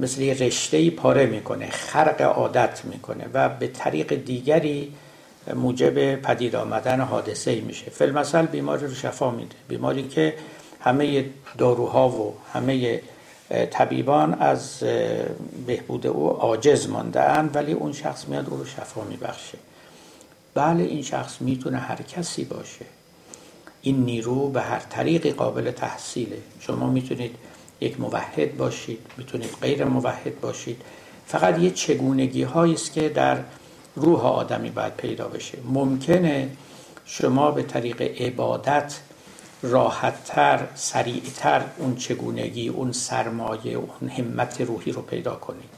مثل یه رشته پاره می‌کنه خرق عادت می‌کنه و به طریق دیگری موجب پدید آمدن حادثه میشه. فیلمسل بیماری رو شفا میده. بیماری که همه داروها و همه طبیبان از بهبود او عاجز مانده ولی اون شخص میاد او رو شفا میبخشه. بله این شخص می‌تونه هر کسی باشه. این نیرو به هر طریقی قابل تحصیله. شما می‌تونید یک موحد باشید می‌تونید غیر موحد باشید. فقط یه چگونگی هایی است که در روح آدمی باید پیدا بشه. ممکنه شما به طریق عبادت راحتتر سریعتر اون چگونگی اون سرمایه اون همت روحی رو پیدا کنید.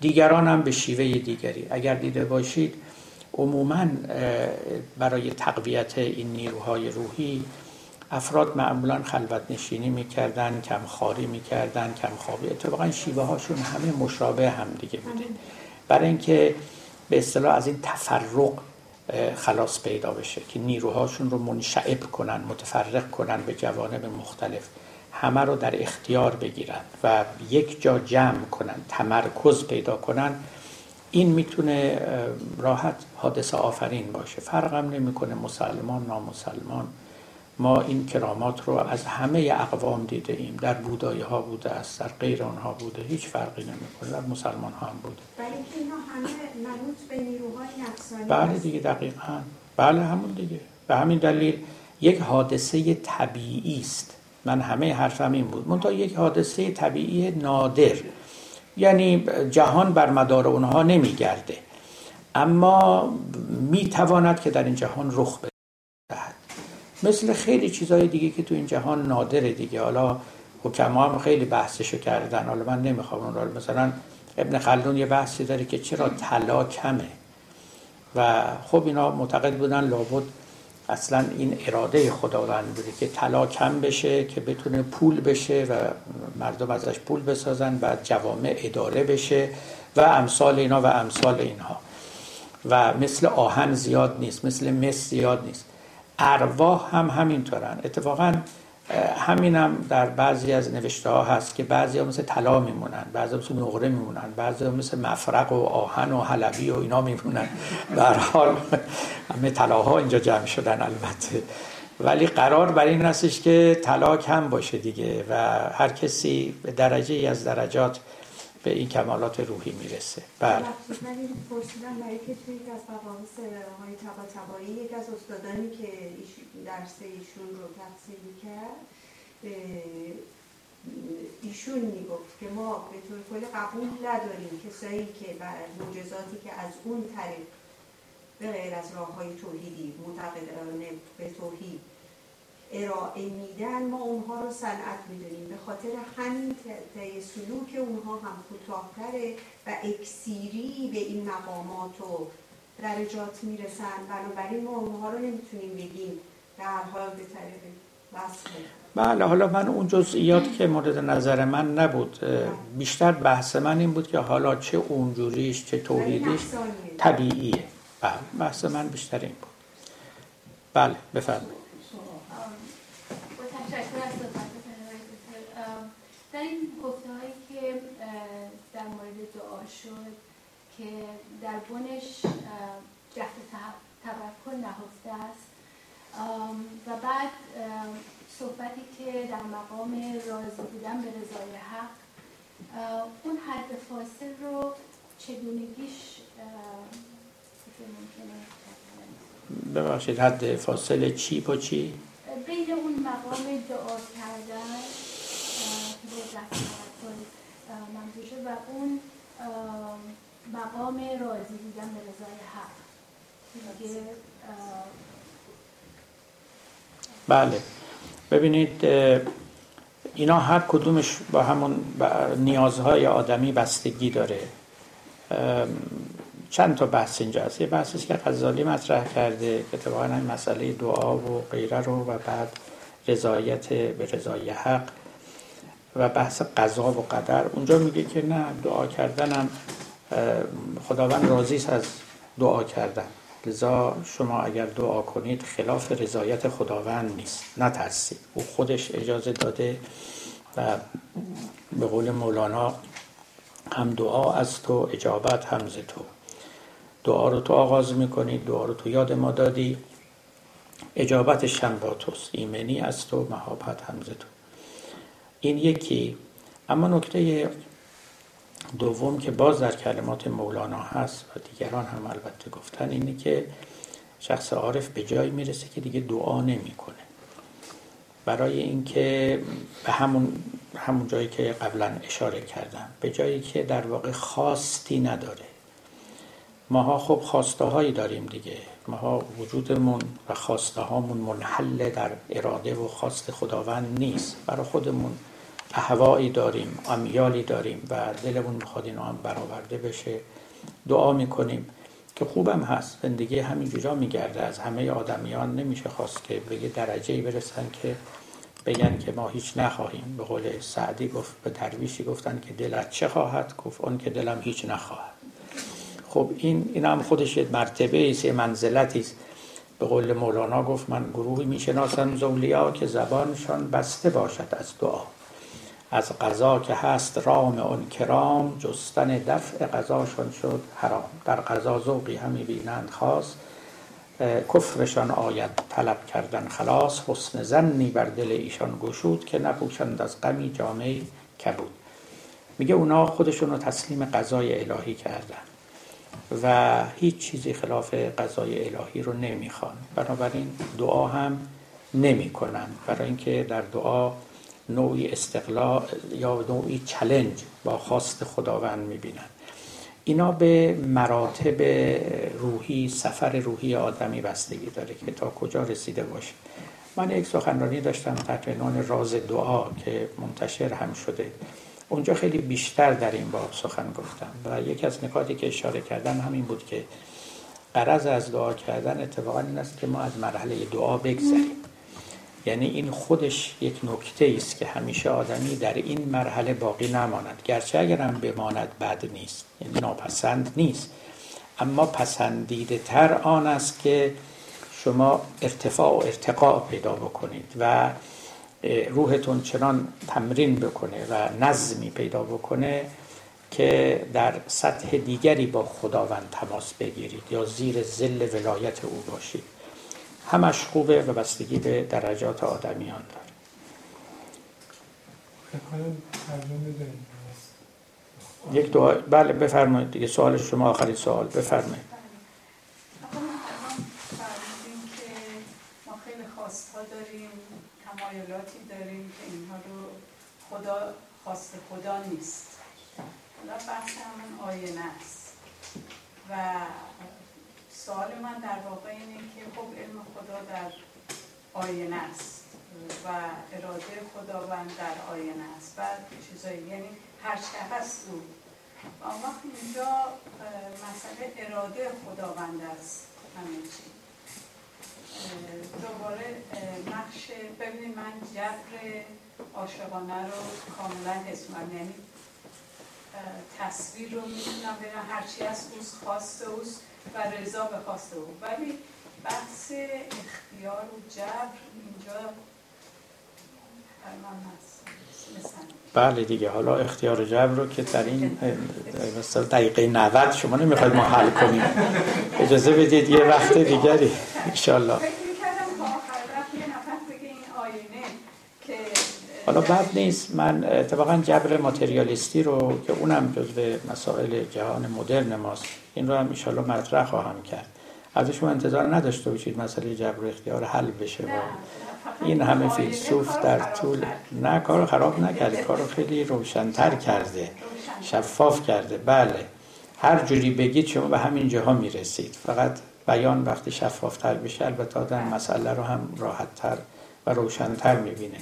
دیگران هم به شیوه دیگری. اگر دیده باشید عموما برای تقویت این نیروهای روحی افراد معمولا خلوت نشینی می‌کردن کمخاری می‌کردن کمخوابی. اتفاقا شیوه هاشون همه مشابه هم دیگه بوده برای اینکه به اصطلاح از این تفرق خلاص پیدا بشه که نیروهاشون رو منشعب کنن متفرق کنن به جوانب مختلف. همه رو در اختیار بگیرن و یک جا جمع کنن تمرکز پیدا کنن. این می‌تونه راحت حادثه آفرین باشه. فرقم نمی‌کنه مسلمان نامسلمان. ما این کرامات رو از همه اقوام دیده ایم. در بودایی ها بوده است در غیر آنها بوده. هیچ فرقی نمی‌کنه. در مسلمان ها هم بوده. ولی اینا همه منوط به نیروهای نفسانی بله دیگه دقیقا. بله همون دیگه. به همین دلیل یک حادثه طبیعی است. من همه حرفم این بود. منتها یک حادثه طبیعی نادر. یعنی جهان بر مدار اونها نمیگرده. اما می‌تواند که در این جهان رخ بدهد مثل خیلی چیزهای دیگه که تو این جهان نادره دیگه. حالا حکما هم خیلی بحثشو کردن. حالا من نمی‌خوام اون رو مثلا ابن خلدون یه بحثی داره که چرا طلا کمه. و خب اینا معتقد بودن لابد اصلا این اراده خداوند بوده که طلا کم بشه که بتونه پول بشه و مردم ازش پول بسازن بعد جوامع اداره بشه و امثال اینا و امثال اینها. و مثل آهن زیاد نیست مثل مس زیاد نیست. ارواح هم همینطورن. اتفاقا همین هم در بعضی از نوشته ها هست که بعضی ها مثل طلا میمونن بعضی ها مثل نقره میمونن بعضی ها مثل مفرق و آهن و حلبی و اینا میمونن. در حال همه طلاها اینجا جمع شدن البته. ولی قرار بر این هستش که طلا کم باشه دیگه و هر کسی به درجه ای از درجات به این کمالات روحی می‌رسه. بله. من پرسیدم برای که توی از مقامس های تبا تبایی یک از استادانی که درس ایشون رو تفسیر کرد ایشون می‌گفت که ما به طور کلی قبول نداریم کسایی که بر معجزاتی که از اون طریق به غیر از راه های توحیدی معتقدانه به توحید ارائه میدن ما اونها رو صنعت می‌دونیم. به خاطر همین طی سلوک اونها هم کوتاهتره و اکسیری به این مقامات و درجات می‌رسن. بنابراین ما اونها رو نمی‌تونیم بگیم در حال به طریق بله حالا من اون جزئیات که مورد نظر من نبود بیشتر بحث من این بود که حالا چه اونجوریش چه توحیدیش طبیعیه. بله بحث من بیشتر این بود. بله بفرمایید در این گفته هایی که در مورد دعا شد که در بنش جهت تبکر نهفته است و بعد صحبتی که در مقام راضی بودن به رضای حق اون حد فاصل رو چگونگیش ببخشید حد فاصله چی با چی؟ بین اون مقام دعا کردن منظور و اون مقام بودن به رضای حق. بله. ببینید اینا هر کدومش با همون نیازهای آدمی بستگی داره. چند تا بحث اینجا هست. یه بحثی که غزالی مطرح کرده که این مسئله دعا و غیره رو و بعد رضایت به رضای حق. و بحث قضا و قدر. اونجا میگه که نه دعا کردنم خداوند راضی از دعا کردن. لذا شما اگر دعا کنید خلاف رضایت خداوند نیست. نترسید. او خودش اجازه داده و به قول مولانا هم دعا از تو اجابت هم ز تو. دعا رو تو آغاز می‌کنی دعا رو تو یاد ما دادی. اجابتش هم با توست. ایمنی از تو محابت هم ز تو. این یکی. اما نکته دوم که باز در کلمات مولانا هست و دیگران هم البته گفتن اینه که شخص عارف به جایی می‌رسه که دیگه دعا نمی‌کنه. برای اینکه به همون همون جایی که قبلا اشاره کردم به جایی که در واقع خواستی نداره. ماها خب خواسته هایی داریم دیگه. ماها وجودمون و خواسته هامون منحل در اراده و خواست خداوند نیست. برای خودمون احوایی داریم امیالی داریم و دلمون می‌خواد اینا هم برآورده بشه. دعا می‌کنیم که خوبم هست. زندگی همینجورا میگرده. از همه آدمیان نمیشه خواست که به یه درجه برسن که بگن که ما هیچ نخواهیم. به قول سعدی گفت به درویشی گفتن که دلت چه خواهد؟ گفت اون که دلم هیچ نخواهد. خب این این هم خودش یه مرتبه است یه منزلتی است. به قول مولانا گفت من گروهی می‌شناسم زولیا که زبانشان بسته باشد از دعا. از قضا که هست رام اون کرام جستن دفع قضاشون شد حرام. در قضا ذوقی همی بینند خاص کفرشان آید طلب کردن خلاص. حسن زنی بر دل ایشان گشود که نپوشند از غمی جامعه کبود میگه اونا خودشون رو تسلیم قضای الهی کردن. و هیچ چیزی خلاف قضای الهی رو نمی‌خوان. بنابراین دعا هم نمی‌کنن. برای اینکه در دعا نوعی استقلال یا نوعی چلنج با خواست خداوند می‌بینن. اینا به مراتب روحی سفر روحی آدمی بستگی داره که تا کجا رسیده باشه. من یک سخنرانی داشتم تحت عنوان راز دعا که منتشر هم شده. اونجا خیلی بیشتر در این باب سخن گفتم و یکی از نکاتی که اشاره کردم همین بود که قرض از دعا کردن اتفاقا این است که ما از مرحله دعا بگذریم. یعنی این خودش یک نکته است که همیشه آدمی در این مرحله باقی نماند. گرچه اگرم بماند بد نیست یعنی ناپسند نیست. اما پسندیده تر آن است که شما ارتفاع و ارتقاء پیدا بکنید و روحتون چنان تمرین بکنه و نظمی پیدا بکنه که در سطح دیگری با خداوند تماس بگیرید یا زیر زل ولایت او باشید. همش خوبه و بستگی به درجات آدمیان داره. یک دعا بله بفرمایید دیگه سوال شما آخرین سوال. بفرمایید ما خیلی خواست داریم تمایلاتی داریم که اینها رو خدا خواست خدا نیست. حالا بحث همون آینه است. و سوال من در واقع اینه که خب علم خدا در آینه است و اراده خداوند در آینه است. و چیزایی یعنی هر چه هست او. و اینجا مسئله اراده خداوند است. همه چی. دوباره نقش ببینید من جبر عاشقانه رو کاملا حس یعنی تصویر رو می‌تونم ببینم. هرچی از اوست خواست اوست و رضا به خواست او. ولی بحث اختیار و جبر اینجا بله دیگه حالا اختیار جبر رو که در این مثلا دقیقه 90 شما نمی‌خواید ما حل کنیم. اجازه بدید یه وقت دیگری انشالله. حالا بد نیست. من اتفاقا جبر ماتریالیستی رو که اونم جزو مسائل جهان مدرن ماست این رو هم انشالله مطرح خواهم کرد. از شما انتظار نداشته باشید مسئله جبر اختیار حل بشه و این همه فیلسوف در طول نه کار خراب نکرده کار خیلی روشنتر کرده شفاف کرده. بله. هر جوری بگید شما به همین جاها می‌رسید. فقط بیان وقتی شفافتر بشه البته آدم مسئله رو هم راحتتر و روشنتر می‌بینه.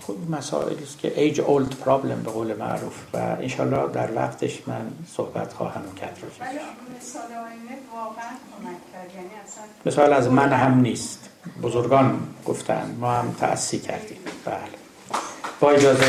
خود مسائلی است که ایج اولد پرابلم به قول معروف و انشالله در وقتش من صحبت خواهم کرد رو یعنی مثال از من هم نیست. بزرگان گفتن ما هم تأسی کردیم. بله. با اجازه